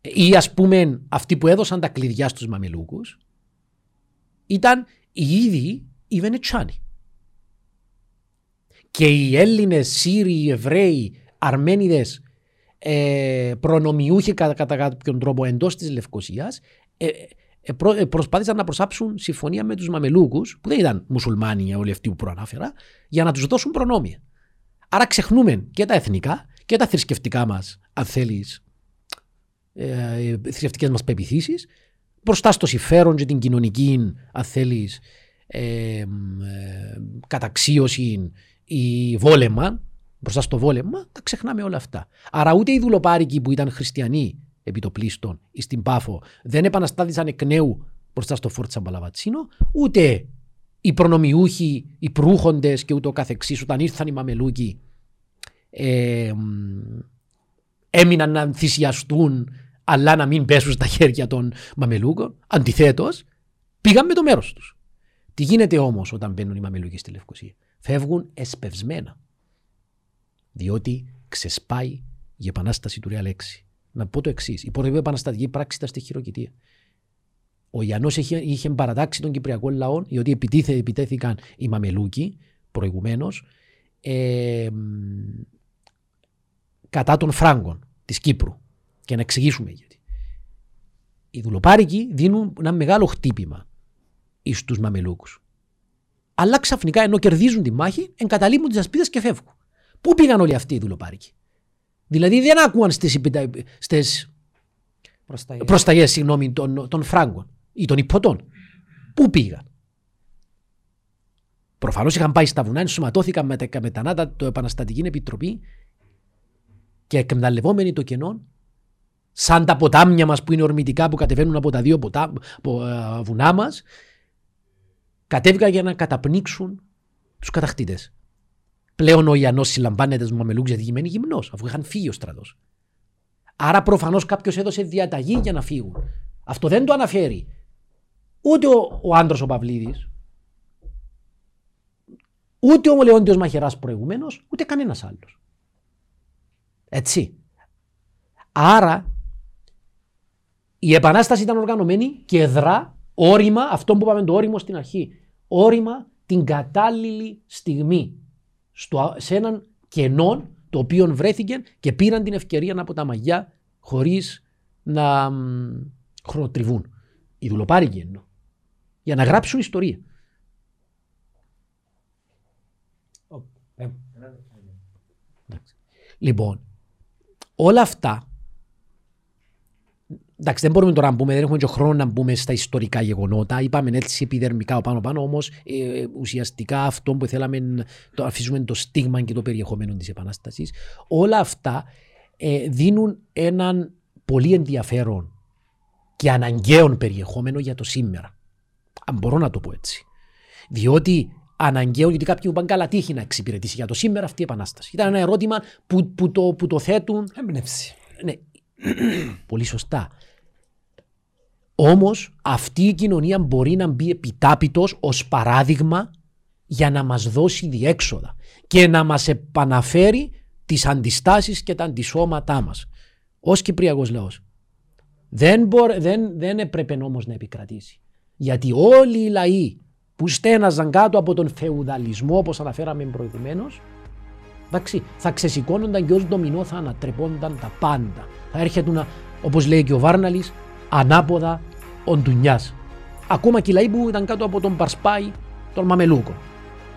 Ή ας πούμε αυτοί που έδωσαν τα κλειδιά στους Μαμελούκους ήταν οι ίδιοι οι Βενετσάνοι. Και οι Έλληνες, Σύριοι, Εβραίοι, Αρμένιδες ε, προνομιούχοι κατά, κατά κάποιον τρόπο εντός της Λευκοσίας ε, ε, ε, προσπάθησαν να προσάψουν συμφωνία με τους Μαμελούκους, που δεν ήταν μουσουλμάνοι όλοι αυτοί που προανάφερα, για να τους δώσουν προνόμια. Άρα ξεχνούμε και τα εθνικά και τα θρησκευτικά μας, αν θέλεις, ε, θρησκευτικές μας πεπιθήσεις, μπροστά στο συμφέρον και την κοινωνική, αν θέλεις, ε, ε, καταξίωση ή βόλεμα, μπροστά στο βόλεμα, τα ξεχνάμε όλα αυτά. Άρα ούτε οι δουλοπάρικοι που ήταν χριστιανοί επιτοπλίστων ή στην Πάφο δεν επαναστάτησαν εκ νέου μπροστά στο Φόρτσα Μπαλαβατσίνο, ούτε οι προνομιούχοι, οι προύχοντες και ούτω καθεξής, όταν ήρθαν οι Μαμελούκοι, ε, έμειναν να θυσιαστούν, αλλά να μην πέσουν στα χέρια των Μαμελούκων. Αντιθέτως, πήγαν με το μέρος τους. Τι γίνεται όμως όταν μπαίνουν οι Μαμελούκοι στη Λευκοσία; Φεύγουν εσπευσμένα. Διότι ξεσπάει η επανάσταση του Ρεαλέξη να πω το εξής. Η πρώτη επαναστατική πράξη ήταν στη χειροκητία. Ο Ιαννός είχε, είχε παρατάξει τον Κυπριακό λαό, διότι επιτέθηκαν οι Μαμελούκοι προηγουμένως ε, κατά των Φράγκων της Κύπρου. Και να εξηγήσουμε γιατί. Οι δουλοπάρικοι δίνουν ένα μεγάλο χτύπημα στου Μαμελούκους. Αλλά ξαφνικά ενώ κερδίζουν τη μάχη, εγκαταλείπουν τις ασπίδες και φεύγουν. Πού πήγαν όλοι αυτοί οι δουλοπάρικοι; Δηλαδή δεν άκουαν στις, στις προσταγές συγγνώμη, των, των Φράγκων ή των υποτών. Πού πήγαν; Προφανώς είχαν πάει στα βουνά, ενσωματώθηκαν με τα μετανάτα το Επαναστατική Επιτροπή και εκμεταλλευόμενοι το κενό, σαν τα ποτάμια μας που είναι ορμητικά που κατεβαίνουν από τα δύο ποτά, από, uh, βουνά μας, κατέβηκαν για να καταπνίξουν τους κατακτήτες. Πλέον ο Ιαννός συλλαμβάνεται στους Μαμελούκους γιατί γυμμένη γυμνός, αφού είχαν φύγει ο στρατός. Άρα προφανώς κάποιος έδωσε διαταγή για να φύγουν. Αυτό δεν το αναφέρει ούτε ο, ο άντρα ο Παυλίδης, ούτε ο Λεόντιος Μαχαιράς προηγουμένω, ούτε κανένας άλλος. Έτσι. Άρα η επανάσταση ήταν οργανωμένη και δρά όρημα, αυτό που είπαμε το όριμο στην αρχή, όρημα την κατάλληλη στιγμή στο, σε έναν κενό το οποίο βρέθηκε και πήραν την ευκαιρία από τα μαγιά χωρίς να χρονοτριβούν. Οι δουλοπάρικοι εννοώ. Για να γράψουν ιστορία. Λοιπόν, όλα αυτά Εντάξει, δεν μπορούμε τώρα να πούμε, δεν έχουμε και χρόνο να μπούμε στα ιστορικά γεγονότα. Είπαμε έτσι επιδερμικά πάνω πάνω, όμως ε, ουσιαστικά αυτό που θέλαμε το αφήσουμε το στίγμα και το περιεχόμενο της Επανάστασης. Όλα αυτά ε, δίνουν έναν πολύ ενδιαφέρον και αναγκαίο περιεχόμενο για το σήμερα. Αν μπορώ να το πω έτσι. Διότι αναγκαίο, γιατί κάποιοι που πάνε καλά τύχη να εξυπηρετήσει για το σήμερα αυτή η Επανάσταση. Ήταν ένα ερώτημα που, που, το, που το θέτουν. Έμπνευση Ναι, πολύ σωστά. Όμως αυτή η κοινωνία μπορεί να μπει επιτάπητος ως παράδειγμα για να μας δώσει διέξοδα και να μας επαναφέρει τις αντιστάσεις και τα αντισώματά μας ως Κυπριακός λαός. Δεν, δεν, δεν έπρεπε όμως να επικρατήσει. Γιατί όλοι οι λαοί που στέναζαν κάτω από τον φεουδαλισμό όπως αναφέραμε προηγουμένως εντάξει, θα ξεσηκώνονταν και ως δομινό θα ανατρεπόνταν τα πάντα. Θα έρχεται όπως λέει και ο Βάρναλης ανάποδα ο Ντουνιάς. Ακόμα και οι λαοί που ήταν κάτω από τον Παρσπάι τον Μαμελούκο.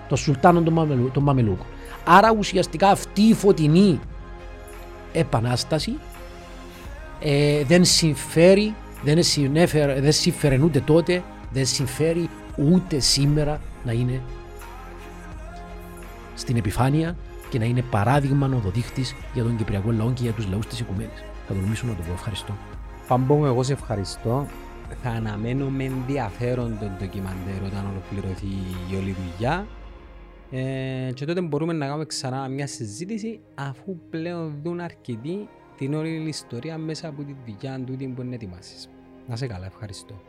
Τον Σουλτάνο τον, Μαμελού, τον Μαμελούκο. Άρα ουσιαστικά αυτή η φωτεινή επανάσταση ε, δεν συμφέρει, δεν, συνέφερε, δεν συμφέρει ούτε τότε, δεν συμφέρει ούτε σήμερα να είναι στην επιφάνεια και να είναι παράδειγμα οδοδείχτης για τον Κυπριακό λαό και για τους λαούς της Οικουμένης. Θα τολμήσω να το πω. Ευχαριστώ. Πάμπο, εγώ σε ευχαριστώ θα αναμένω με ενδιαφέρον τον ντοκιμαντέρ όταν ολοκληρωθεί η όλη δουλειά ε, και τότε μπορούμε να κάνουμε ξανά μια συζήτηση αφού πλέον δουν αρκετοί την όλη ιστορία μέσα από τη δουλειά του που μπορεί να. Να σε καλά, ευχαριστώ.